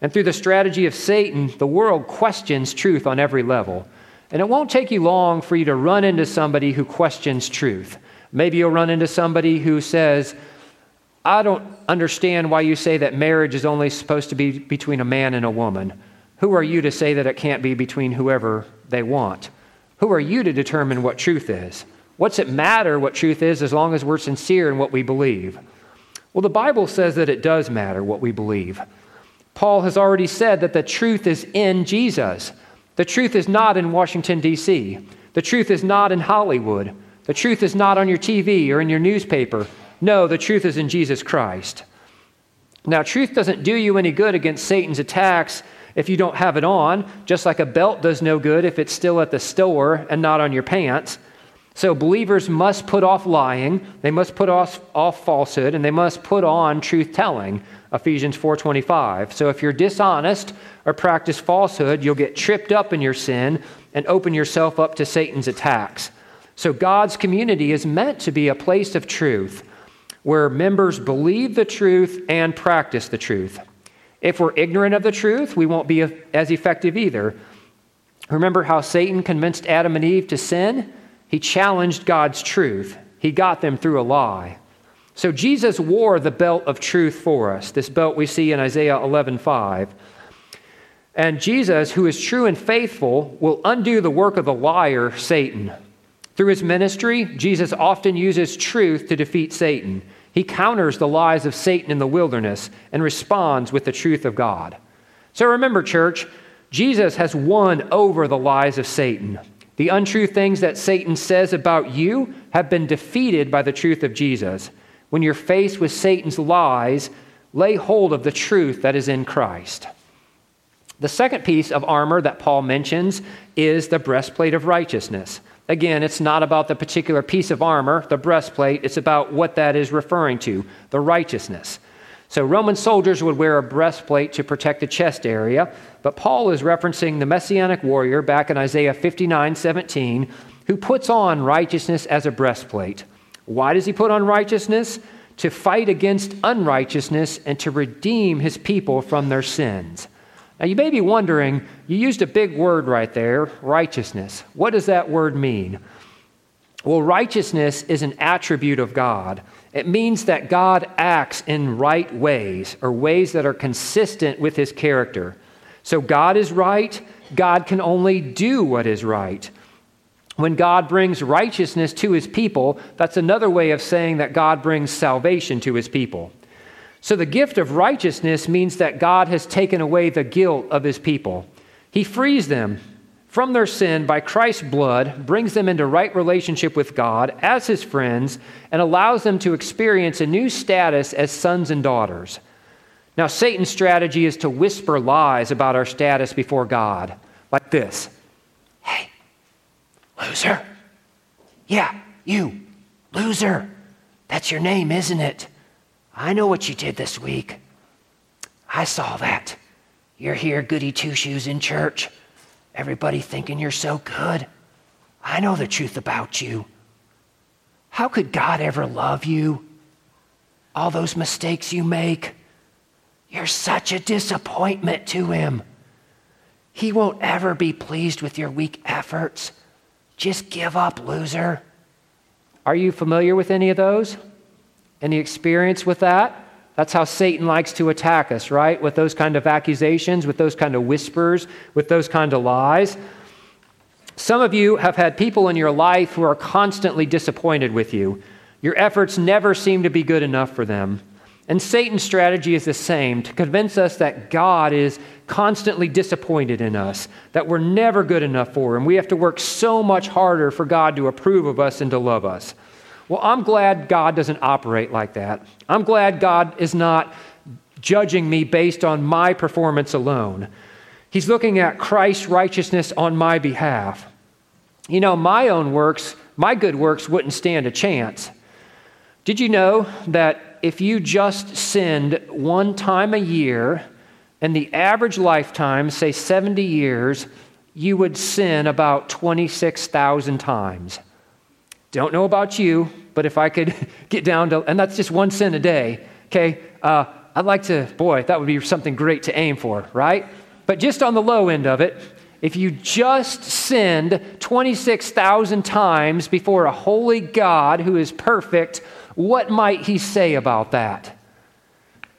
And through the strategy of Satan, the world questions truth on every level. And it won't take you long for you to run into somebody who questions truth. Maybe you'll run into somebody who says, I don't understand why you say that marriage is only supposed to be between a man and a woman. Who are you to say that it can't be between whoever they want? Who are you to determine what truth is? What's it matter what truth is as long as we're sincere in what we believe? Well, the Bible says that it does matter what we believe. Paul has already said that the truth is in Jesus. The truth is not in Washington, D.C., the truth is not in Hollywood, the truth is not on your TV or in your newspaper. No, the truth is in Jesus Christ. Now, truth doesn't do you any good against Satan's attacks if you don't have it on, just like a belt does no good if it's still at the store and not on your pants. So believers must put off lying, they must put off, off falsehood, and they must put on truth telling. Ephesians 4:25. So if you're dishonest or practice falsehood, you'll get tripped up in your sin and open yourself up to Satan's attacks. So God's community is meant to be a place of truth where members believe the truth and practice the truth. If we're ignorant of the truth, we won't be as effective either. Remember how Satan convinced Adam and Eve to sin? He challenged God's truth. He got them through a lie. So Jesus wore the belt of truth for us. This belt we see in Isaiah 11:5. And Jesus, who is true and faithful, will undo the work of the liar, Satan. Through his ministry, Jesus often uses truth to defeat Satan. He counters the lies of Satan in the wilderness and responds with the truth of God. So remember, church, Jesus has won over the lies of Satan. The untrue things that Satan says about you have been defeated by the truth of Jesus. When you're faced with Satan's lies, lay hold of the truth that is in Christ. The second piece of armor that Paul mentions is the breastplate of righteousness. Again, it's not about the particular piece of armor, the breastplate, it's about what that is referring to, the righteousness. So, Roman soldiers would wear a breastplate to protect the chest area, but Paul is referencing the messianic warrior back in Isaiah 59 17, who puts on righteousness as a breastplate. Why does he put on righteousness? To fight against unrighteousness and to redeem his people from their sins. Now, you may be wondering, you used a big word right there, righteousness. What does that word mean? Well, righteousness is an attribute of God. It means that God acts in right ways, or ways that are consistent with his character. So, God is right. God can only do what is right. When God brings righteousness to his people, that's another way of saying that God brings salvation to his people. So the gift of righteousness means that God has taken away the guilt of his people. He frees them from their sin by Christ's blood, brings them into right relationship with God as his friends, and allows them to experience a new status as sons and daughters. Now, Satan's strategy is to whisper lies about our status before God, like this loser. Yeah, you, loser. That's your name, isn't it? I know what you did this week. I saw that. You're here, goody two shoes in church. Everybody thinking you're so good. I know the truth about you. How could God ever love you? All those mistakes you make, you're such a disappointment to Him. He won't ever be pleased with your weak efforts. Just give up, loser. Are you familiar with any of those? Any experience with that? That's how Satan likes to attack us, right? With those kind of accusations, with those kind of whispers, with those kind of lies. Some of you have had people in your life who are constantly disappointed with you. Your efforts never seem to be good enough for them. And Satan's strategy is the same to convince us that God is constantly disappointed in us, that we're never good enough for Him. We have to work so much harder for God to approve of us and to love us. Well, I'm glad God doesn't operate like that. I'm glad God is not judging me based on my performance alone. He's looking at Christ's righteousness on my behalf. You know, my own works, my good works wouldn't stand a chance. Did you know that if you just sinned one time a year, and the average lifetime, say 70 years, you would sin about 26,000 times? Don't know about you, but if I could get down to, and that's just one sin a day, okay? Uh, I'd like to, boy, that would be something great to aim for, right? But just on the low end of it, if you just sinned 26,000 times before a holy God who is perfect, what might he say about that?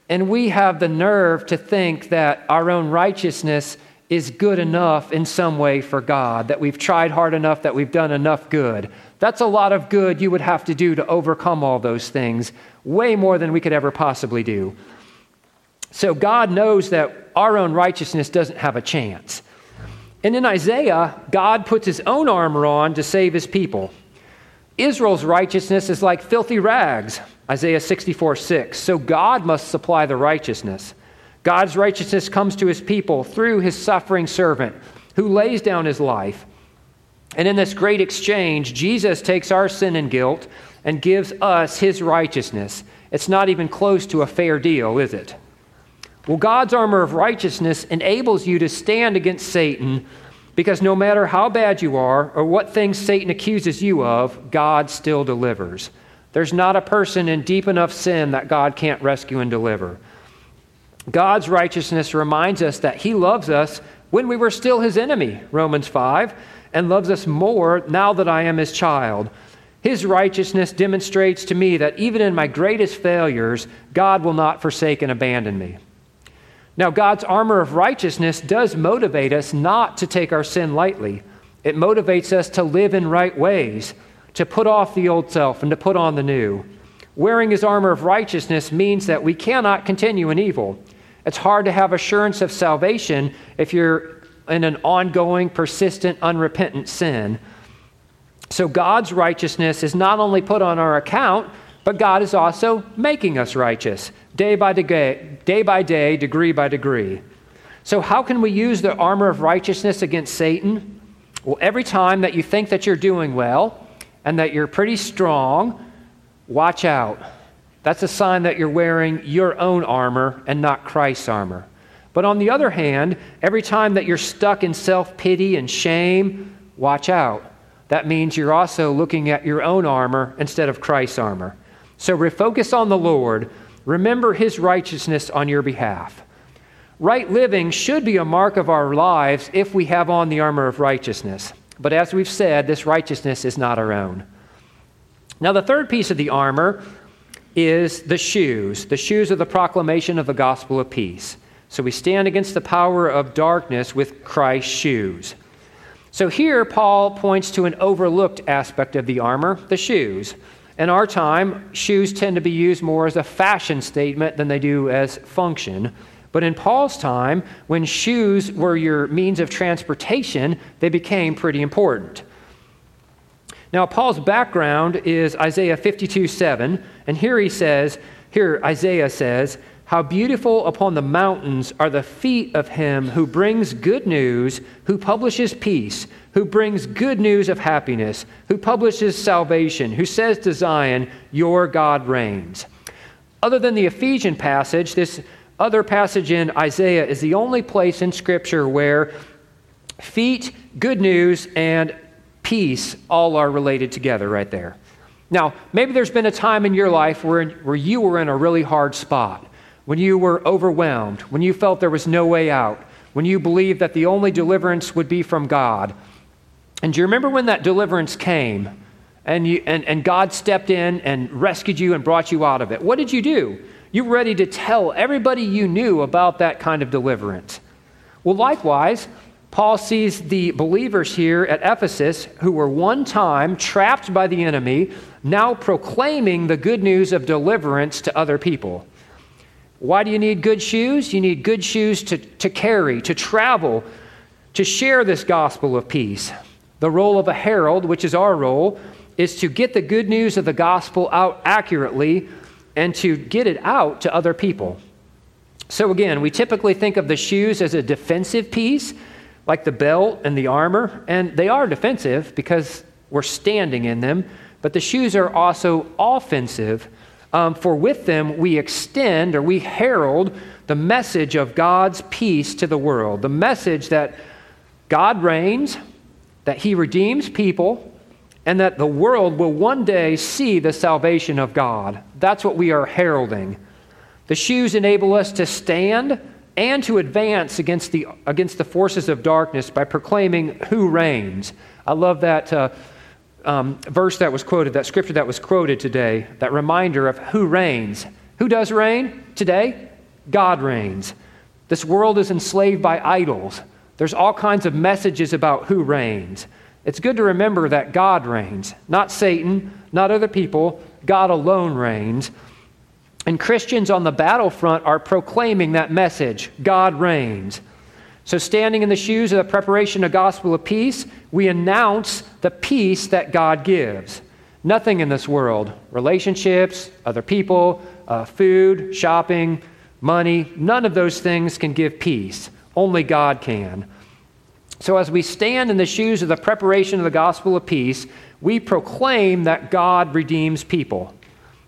And we have the nerve to think that our own righteousness is good enough in some way for God, that we've tried hard enough, that we've done enough good. That's a lot of good you would have to do to overcome all those things, way more than we could ever possibly do. So God knows that our own righteousness doesn't have a chance. And in Isaiah, God puts his own armor on to save his people. Israel's righteousness is like filthy rags, Isaiah 64 6. So God must supply the righteousness. God's righteousness comes to his people through his suffering servant who lays down his life. And in this great exchange, Jesus takes our sin and guilt and gives us his righteousness. It's not even close to a fair deal, is it? Well, God's armor of righteousness enables you to stand against Satan because no matter how bad you are or what things Satan accuses you of, God still delivers. There's not a person in deep enough sin that God can't rescue and deliver. God's righteousness reminds us that He loves us when we were still His enemy, Romans 5, and loves us more now that I am His child. His righteousness demonstrates to me that even in my greatest failures, God will not forsake and abandon me. Now, God's armor of righteousness does motivate us not to take our sin lightly. It motivates us to live in right ways, to put off the old self and to put on the new. Wearing his armor of righteousness means that we cannot continue in evil. It's hard to have assurance of salvation if you're in an ongoing, persistent, unrepentant sin. So God's righteousness is not only put on our account, but God is also making us righteous day by day, day by day, degree by degree. So, how can we use the armor of righteousness against Satan? Well, every time that you think that you're doing well and that you're pretty strong, watch out. That's a sign that you're wearing your own armor and not Christ's armor. But on the other hand, every time that you're stuck in self pity and shame, watch out. That means you're also looking at your own armor instead of Christ's armor. So refocus on the Lord. Remember his righteousness on your behalf. Right living should be a mark of our lives if we have on the armor of righteousness. But as we've said, this righteousness is not our own. Now, the third piece of the armor is the shoes. The shoes are the proclamation of the gospel of peace. So we stand against the power of darkness with Christ's shoes. So here, Paul points to an overlooked aspect of the armor the shoes. In our time, shoes tend to be used more as a fashion statement than they do as function. But in Paul's time, when shoes were your means of transportation, they became pretty important. Now, Paul's background is Isaiah 52 7, and here he says, here Isaiah says, How beautiful upon the mountains are the feet of him who brings good news, who publishes peace who brings good news of happiness, who publishes salvation, who says to Zion, Your God reigns. Other than the Ephesian passage, this other passage in Isaiah is the only place in Scripture where feet, good news, and peace all are related together right there. Now, maybe there's been a time in your life where, where you were in a really hard spot, when you were overwhelmed, when you felt there was no way out, when you believed that the only deliverance would be from God. And do you remember when that deliverance came and, you, and, and God stepped in and rescued you and brought you out of it? What did you do? You were ready to tell everybody you knew about that kind of deliverance. Well, likewise, Paul sees the believers here at Ephesus who were one time trapped by the enemy, now proclaiming the good news of deliverance to other people. Why do you need good shoes? You need good shoes to, to carry, to travel, to share this gospel of peace. The role of a herald, which is our role, is to get the good news of the gospel out accurately and to get it out to other people. So, again, we typically think of the shoes as a defensive piece, like the belt and the armor, and they are defensive because we're standing in them, but the shoes are also offensive, um, for with them we extend or we herald the message of God's peace to the world, the message that God reigns, that he redeems people and that the world will one day see the salvation of God. That's what we are heralding. The shoes enable us to stand and to advance against the, against the forces of darkness by proclaiming who reigns. I love that uh, um, verse that was quoted, that scripture that was quoted today, that reminder of who reigns. Who does reign today? God reigns. This world is enslaved by idols. There's all kinds of messages about who reigns. It's good to remember that God reigns, not Satan, not other people. God alone reigns. And Christians on the battlefront are proclaiming that message God reigns. So, standing in the shoes of the preparation of gospel of peace, we announce the peace that God gives. Nothing in this world, relationships, other people, uh, food, shopping, money, none of those things can give peace. Only God can. So, as we stand in the shoes of the preparation of the gospel of peace, we proclaim that God redeems people.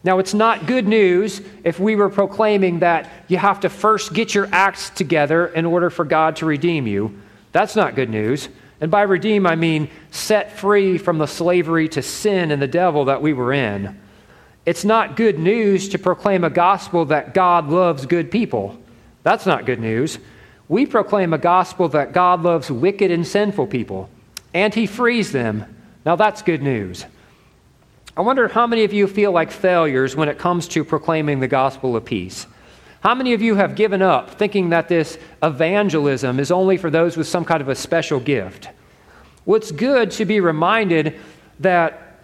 Now, it's not good news if we were proclaiming that you have to first get your acts together in order for God to redeem you. That's not good news. And by redeem, I mean set free from the slavery to sin and the devil that we were in. It's not good news to proclaim a gospel that God loves good people. That's not good news. We proclaim a gospel that God loves wicked and sinful people, and He frees them. Now, that's good news. I wonder how many of you feel like failures when it comes to proclaiming the gospel of peace. How many of you have given up thinking that this evangelism is only for those with some kind of a special gift? Well, good to be reminded that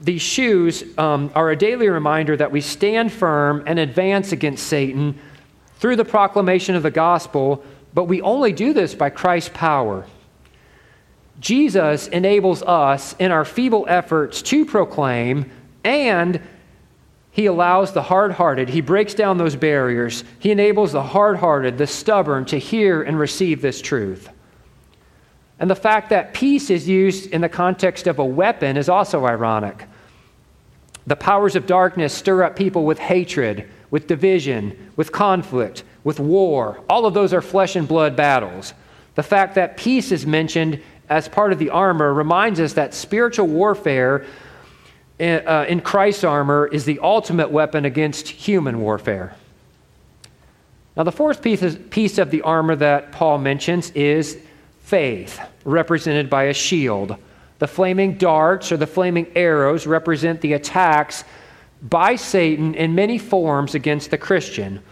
these shoes um, are a daily reminder that we stand firm and advance against Satan through the proclamation of the gospel, but we only do this by Christ's power. Jesus enables us in our feeble efforts to proclaim, and he allows the hard hearted, he breaks down those barriers. He enables the hard hearted, the stubborn to hear and receive this truth. And the fact that peace is used in the context of a weapon is also ironic. The powers of darkness stir up people with hatred, with division, with conflict, with war. All of those are flesh and blood battles. The fact that peace is mentioned as part of the armor reminds us that spiritual warfare in, uh, in Christ's armor is the ultimate weapon against human warfare. Now, the fourth piece, piece of the armor that Paul mentions is faith, represented by a shield. The flaming darts or the flaming arrows represent the attacks by Satan in many forms against the Christian.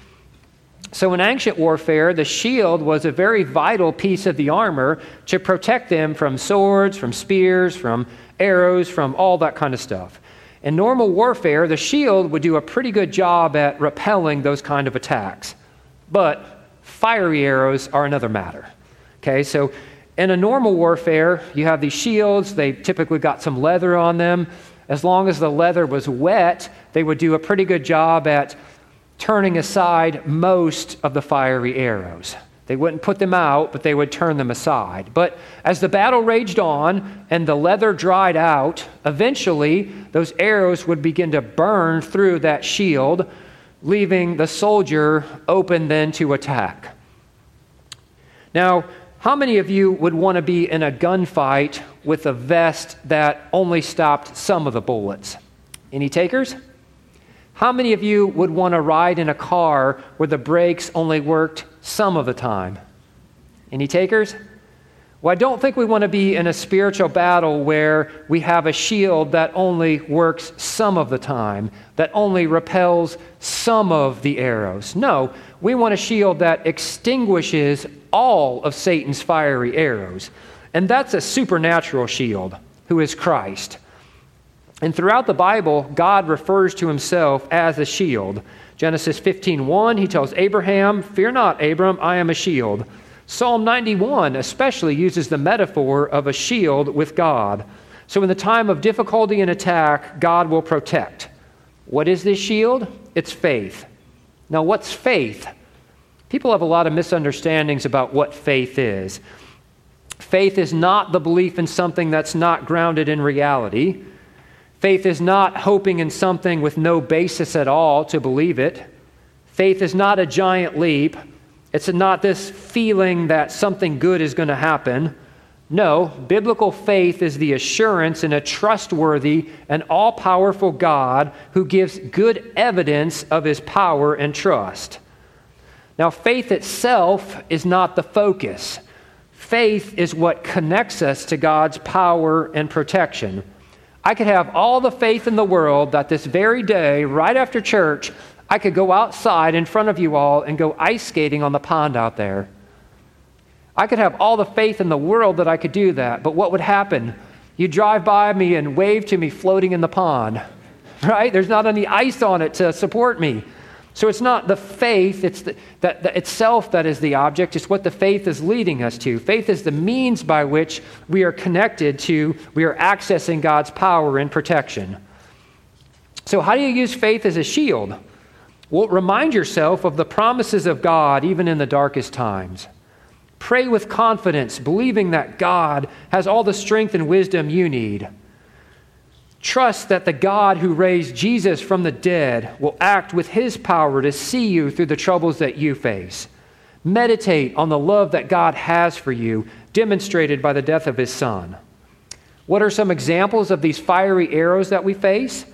So, in ancient warfare, the shield was a very vital piece of the armor to protect them from swords, from spears, from arrows, from all that kind of stuff. In normal warfare, the shield would do a pretty good job at repelling those kind of attacks. But fiery arrows are another matter. Okay, so in a normal warfare, you have these shields, they typically got some leather on them. As long as the leather was wet, they would do a pretty good job at turning aside most of the fiery arrows. They wouldn't put them out, but they would turn them aside. But as the battle raged on and the leather dried out, eventually those arrows would begin to burn through that shield, leaving the soldier open then to attack. Now, how many of you would want to be in a gunfight with a vest that only stopped some of the bullets? Any takers? How many of you would want to ride in a car where the brakes only worked some of the time? Any takers? Well, I don't think we want to be in a spiritual battle where we have a shield that only works some of the time, that only repels some of the arrows. No, we want a shield that extinguishes all of Satan's fiery arrows. And that's a supernatural shield, who is Christ. And throughout the Bible, God refers to himself as a shield. Genesis 15:1, he tells Abraham, "Fear not, Abram, I am a shield." Psalm 91 especially uses the metaphor of a shield with God. So, in the time of difficulty and attack, God will protect. What is this shield? It's faith. Now, what's faith? People have a lot of misunderstandings about what faith is. Faith is not the belief in something that's not grounded in reality. Faith is not hoping in something with no basis at all to believe it. Faith is not a giant leap. It's not this feeling that something good is going to happen. No, biblical faith is the assurance in a trustworthy and all powerful God who gives good evidence of his power and trust. Now, faith itself is not the focus. Faith is what connects us to God's power and protection. I could have all the faith in the world that this very day, right after church, I could go outside in front of you all and go ice skating on the pond out there. I could have all the faith in the world that I could do that, but what would happen? You drive by me and wave to me floating in the pond, right? There's not any ice on it to support me. So it's not the faith it's the, that, that itself that is the object, it's what the faith is leading us to. Faith is the means by which we are connected to, we are accessing God's power and protection. So, how do you use faith as a shield? Well, remind yourself of the promises of God even in the darkest times. Pray with confidence, believing that God has all the strength and wisdom you need. Trust that the God who raised Jesus from the dead will act with his power to see you through the troubles that you face. Meditate on the love that God has for you, demonstrated by the death of his son. What are some examples of these fiery arrows that we face?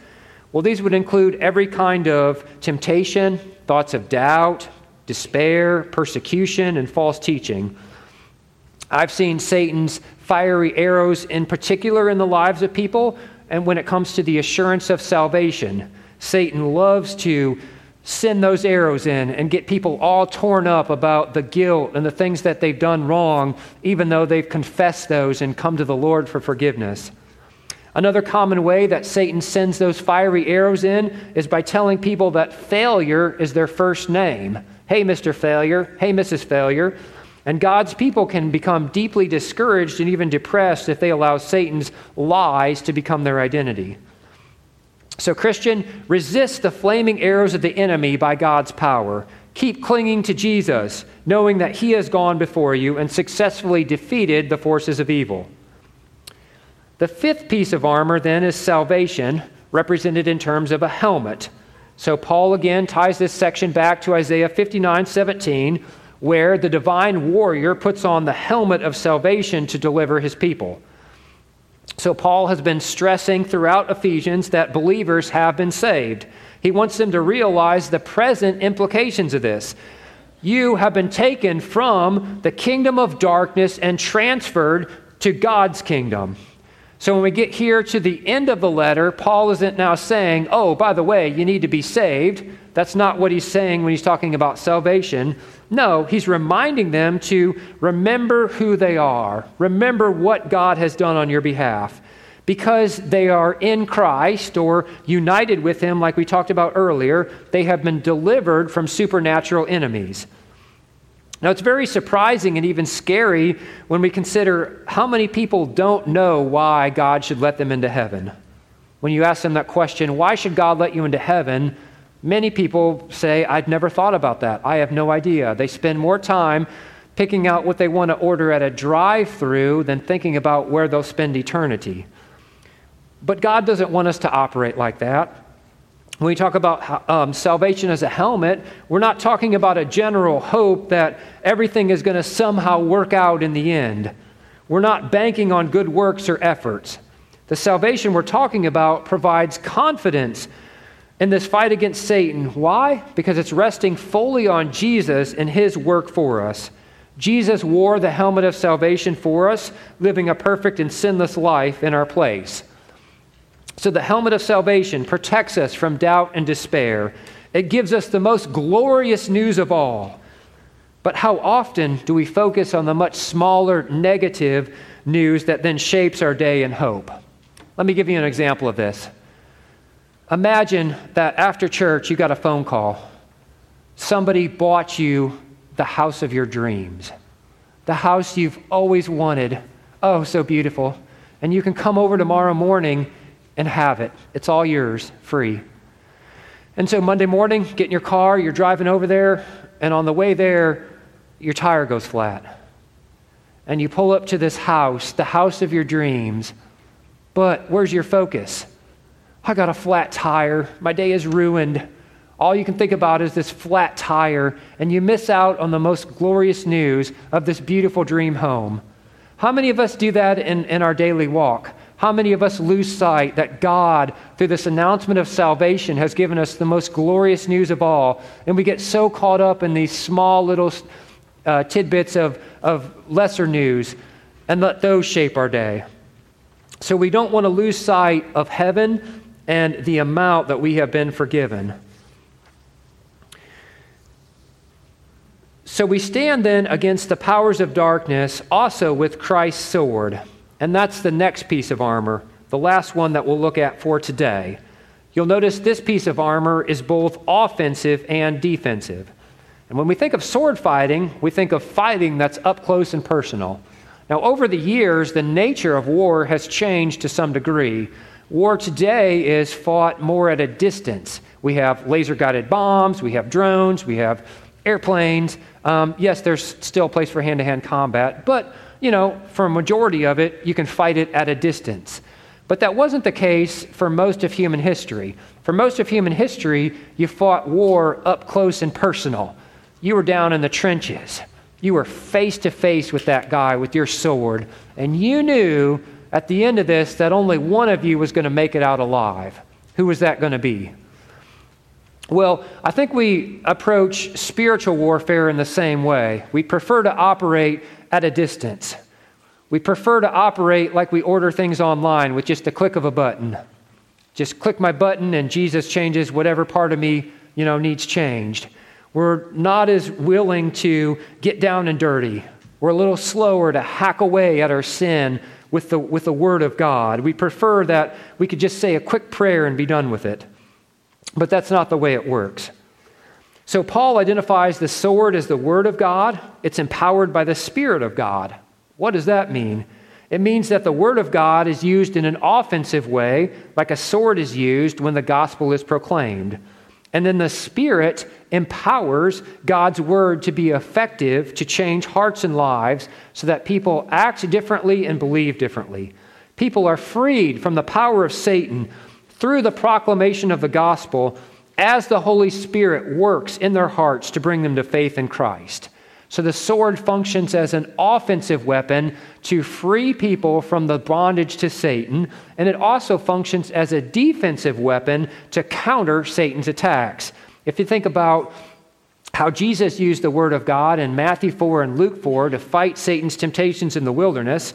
Well, these would include every kind of temptation, thoughts of doubt, despair, persecution, and false teaching. I've seen Satan's fiery arrows in particular in the lives of people, and when it comes to the assurance of salvation. Satan loves to send those arrows in and get people all torn up about the guilt and the things that they've done wrong, even though they've confessed those and come to the Lord for forgiveness. Another common way that Satan sends those fiery arrows in is by telling people that failure is their first name. Hey, Mr. Failure. Hey, Mrs. Failure. And God's people can become deeply discouraged and even depressed if they allow Satan's lies to become their identity. So, Christian, resist the flaming arrows of the enemy by God's power. Keep clinging to Jesus, knowing that He has gone before you and successfully defeated the forces of evil. The fifth piece of armor then is salvation, represented in terms of a helmet. So Paul again ties this section back to Isaiah 59 17, where the divine warrior puts on the helmet of salvation to deliver his people. So Paul has been stressing throughout Ephesians that believers have been saved. He wants them to realize the present implications of this. You have been taken from the kingdom of darkness and transferred to God's kingdom. So when we get here to the end of the letter, Paul isn't now saying, oh, by the way, you need to be saved. That's not what he's saying when he's talking about salvation. No, he's reminding them to remember who they are, remember what God has done on your behalf. Because they are in Christ or united with Him, like we talked about earlier, they have been delivered from supernatural enemies. Now, it's very surprising and even scary when we consider how many people don't know why God should let them into heaven. When you ask them that question, why should God let you into heaven? Many people say, I'd never thought about that. I have no idea. They spend more time picking out what they want to order at a drive through than thinking about where they'll spend eternity. But God doesn't want us to operate like that. When we talk about um, salvation as a helmet, we're not talking about a general hope that everything is going to somehow work out in the end. We're not banking on good works or efforts. The salvation we're talking about provides confidence in this fight against Satan. Why? Because it's resting fully on Jesus and his work for us. Jesus wore the helmet of salvation for us, living a perfect and sinless life in our place. So the helmet of salvation protects us from doubt and despair. It gives us the most glorious news of all. But how often do we focus on the much smaller negative news that then shapes our day and hope? Let me give you an example of this. Imagine that after church you got a phone call. Somebody bought you the house of your dreams, the house you've always wanted. Oh, so beautiful. And you can come over tomorrow morning and have it. It's all yours, free. And so Monday morning, get in your car, you're driving over there, and on the way there, your tire goes flat. And you pull up to this house, the house of your dreams. But where's your focus? I got a flat tire. My day is ruined. All you can think about is this flat tire, and you miss out on the most glorious news of this beautiful dream home. How many of us do that in, in our daily walk? How many of us lose sight that God, through this announcement of salvation, has given us the most glorious news of all? And we get so caught up in these small little uh, tidbits of, of lesser news and let those shape our day. So we don't want to lose sight of heaven and the amount that we have been forgiven. So we stand then against the powers of darkness also with Christ's sword. And that's the next piece of armor, the last one that we'll look at for today. You'll notice this piece of armor is both offensive and defensive. And when we think of sword fighting, we think of fighting that's up close and personal. Now, over the years, the nature of war has changed to some degree. War today is fought more at a distance. We have laser guided bombs, we have drones, we have airplanes. Um, yes, there's still a place for hand to hand combat, but, you know, for a majority of it, you can fight it at a distance. But that wasn't the case for most of human history. For most of human history, you fought war up close and personal. You were down in the trenches. You were face to face with that guy with your sword, and you knew at the end of this that only one of you was going to make it out alive. Who was that going to be? Well, I think we approach spiritual warfare in the same way. We prefer to operate at a distance. We prefer to operate like we order things online with just a click of a button. Just click my button and Jesus changes whatever part of me, you know, needs changed. We're not as willing to get down and dirty. We're a little slower to hack away at our sin with the, with the Word of God. We prefer that we could just say a quick prayer and be done with it. But that's not the way it works. So, Paul identifies the sword as the Word of God. It's empowered by the Spirit of God. What does that mean? It means that the Word of God is used in an offensive way, like a sword is used when the gospel is proclaimed. And then the Spirit empowers God's Word to be effective to change hearts and lives so that people act differently and believe differently. People are freed from the power of Satan through the proclamation of the gospel as the Holy Spirit works in their hearts to bring them to faith in Christ. So the sword functions as an offensive weapon to free people from the bondage to Satan, and it also functions as a defensive weapon to counter Satan's attacks. If you think about how Jesus used the Word of God in Matthew 4 and Luke 4 to fight Satan's temptations in the wilderness,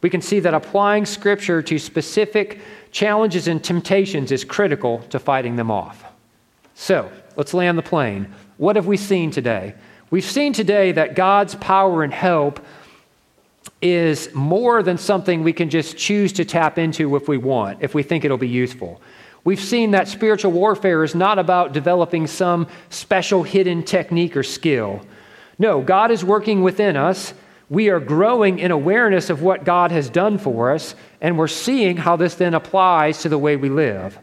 we can see that applying Scripture to specific challenges and temptations is critical to fighting them off. So, let's land the plane. What have we seen today? We've seen today that God's power and help is more than something we can just choose to tap into if we want, if we think it'll be useful. We've seen that spiritual warfare is not about developing some special hidden technique or skill. No, God is working within us we are growing in awareness of what God has done for us, and we're seeing how this then applies to the way we live.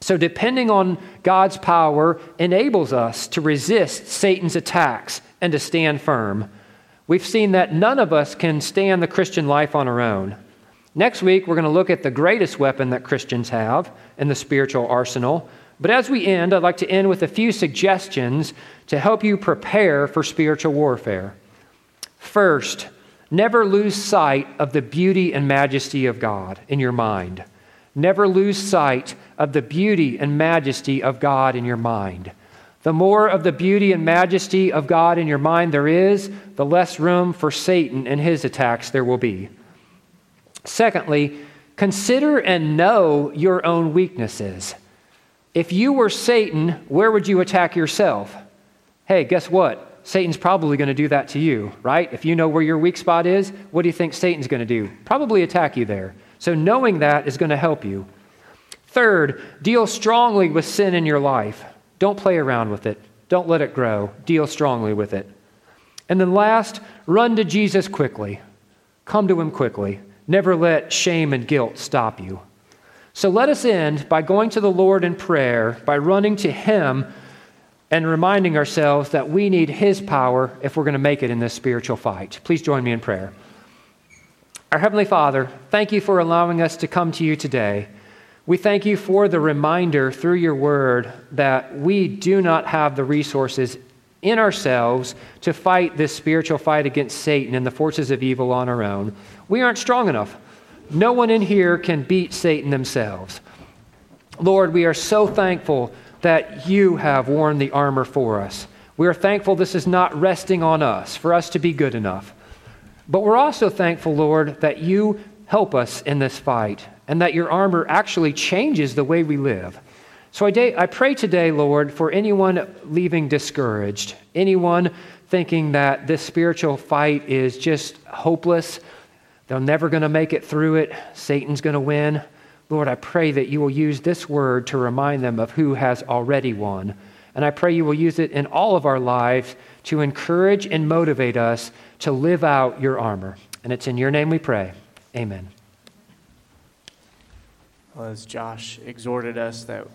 So, depending on God's power enables us to resist Satan's attacks and to stand firm. We've seen that none of us can stand the Christian life on our own. Next week, we're going to look at the greatest weapon that Christians have in the spiritual arsenal. But as we end, I'd like to end with a few suggestions to help you prepare for spiritual warfare. First, never lose sight of the beauty and majesty of God in your mind. Never lose sight of the beauty and majesty of God in your mind. The more of the beauty and majesty of God in your mind there is, the less room for Satan and his attacks there will be. Secondly, consider and know your own weaknesses. If you were Satan, where would you attack yourself? Hey, guess what? Satan's probably going to do that to you, right? If you know where your weak spot is, what do you think Satan's going to do? Probably attack you there. So knowing that is going to help you. Third, deal strongly with sin in your life. Don't play around with it. Don't let it grow. Deal strongly with it. And then last, run to Jesus quickly. Come to him quickly. Never let shame and guilt stop you. So let us end by going to the Lord in prayer, by running to him and reminding ourselves that we need His power if we're going to make it in this spiritual fight. Please join me in prayer. Our Heavenly Father, thank you for allowing us to come to you today. We thank you for the reminder through your word that we do not have the resources in ourselves to fight this spiritual fight against Satan and the forces of evil on our own. We aren't strong enough. No one in here can beat Satan themselves. Lord, we are so thankful that you have worn the armor for us. We are thankful this is not resting on us for us to be good enough. But we're also thankful, Lord, that you help us in this fight and that your armor actually changes the way we live. So I, I pray today, Lord, for anyone leaving discouraged, anyone thinking that this spiritual fight is just hopeless, they're never going to make it through it, Satan's going to win. Lord, I pray that you will use this word to remind them of who has already won. And I pray you will use it in all of our lives to encourage and motivate us to live out your armor. And it's in your name we pray. Amen. Well, as Josh exhorted us, that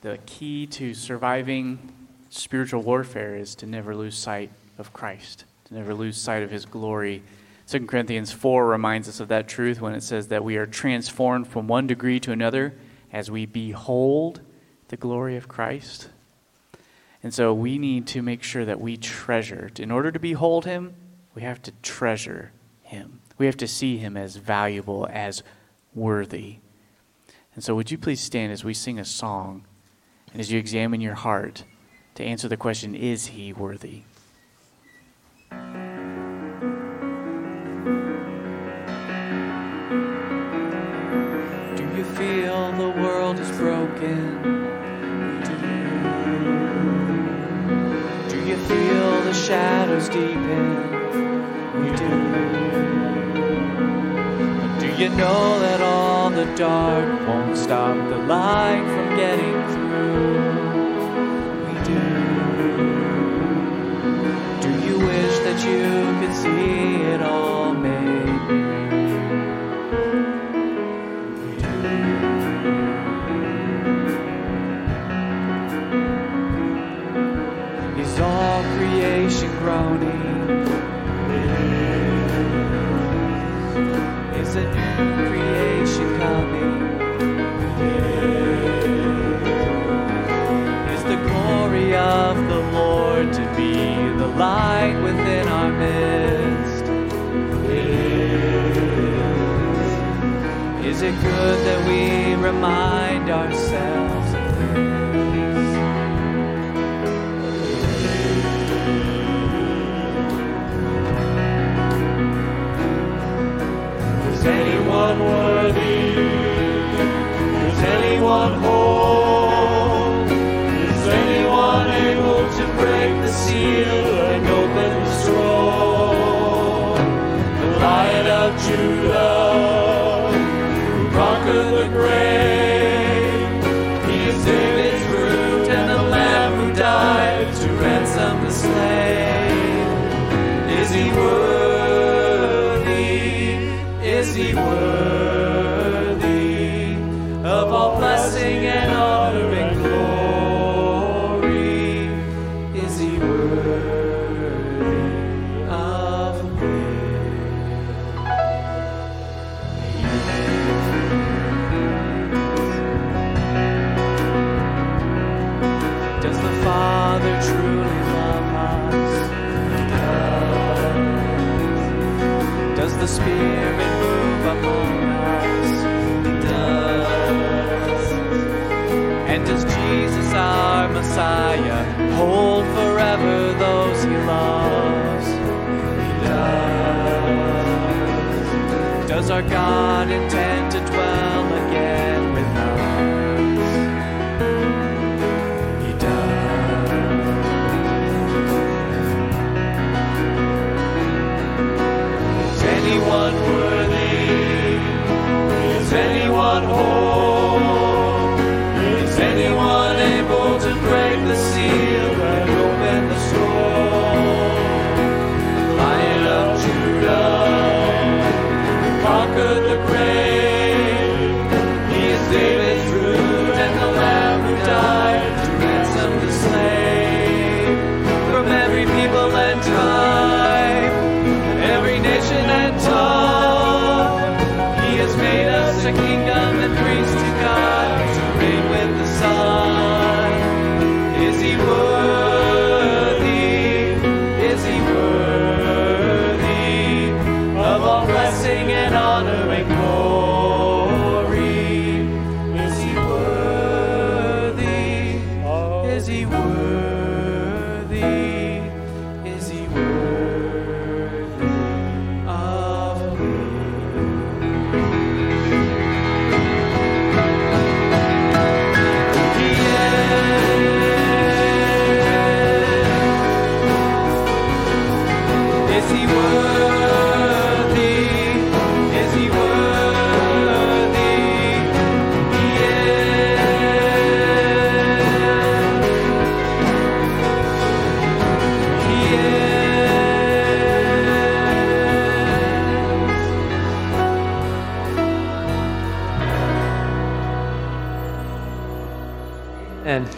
the key to surviving spiritual warfare is to never lose sight of Christ, to never lose sight of his glory 2 Corinthians 4 reminds us of that truth when it says that we are transformed from one degree to another as we behold the glory of Christ. And so we need to make sure that we treasure. In order to behold him, we have to treasure him. We have to see him as valuable, as worthy. And so, would you please stand as we sing a song and as you examine your heart to answer the question Is he worthy? The world is broken? Do you, do you feel the shadows deepen? We do. Do you know that all the dark won't stop the light from getting through? We do. Do you wish that you could see it all made? Groaning. Is a new creation coming? Is the glory of the Lord to be the light within our midst? Is it good that we remind ourselves? Anyone worthy? Is anyone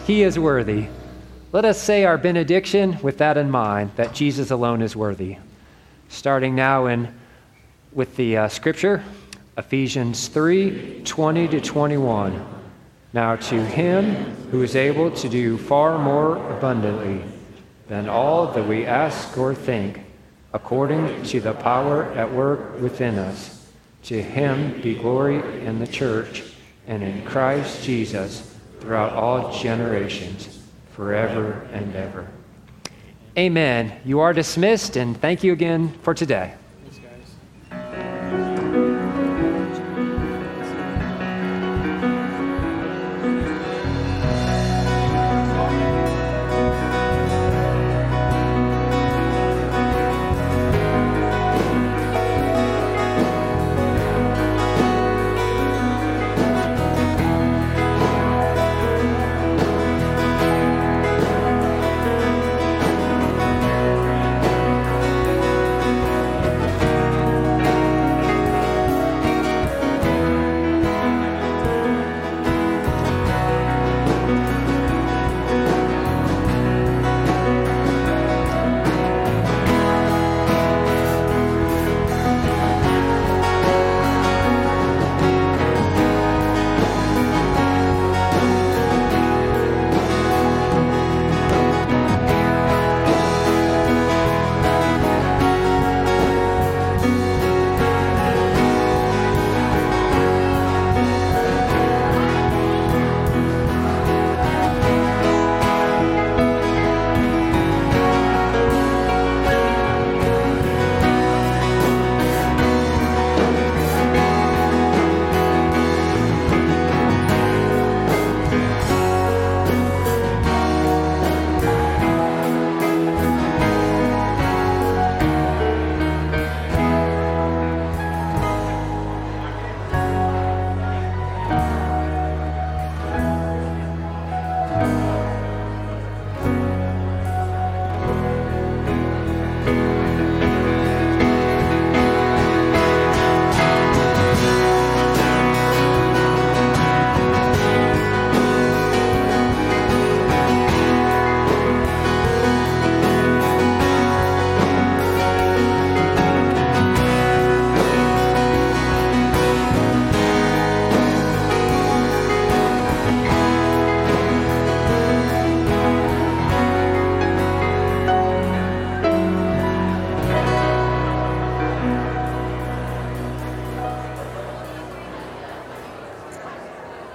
He is worthy. Let us say our benediction with that in mind, that Jesus alone is worthy. Starting now in with the uh, scripture, Ephesians 3 20 to 21. Now to him who is able to do far more abundantly than all that we ask or think, according to the power at work within us, to him be glory in the church and in Christ Jesus throughout all generations, forever and ever. Amen. You are dismissed, and thank you again for today.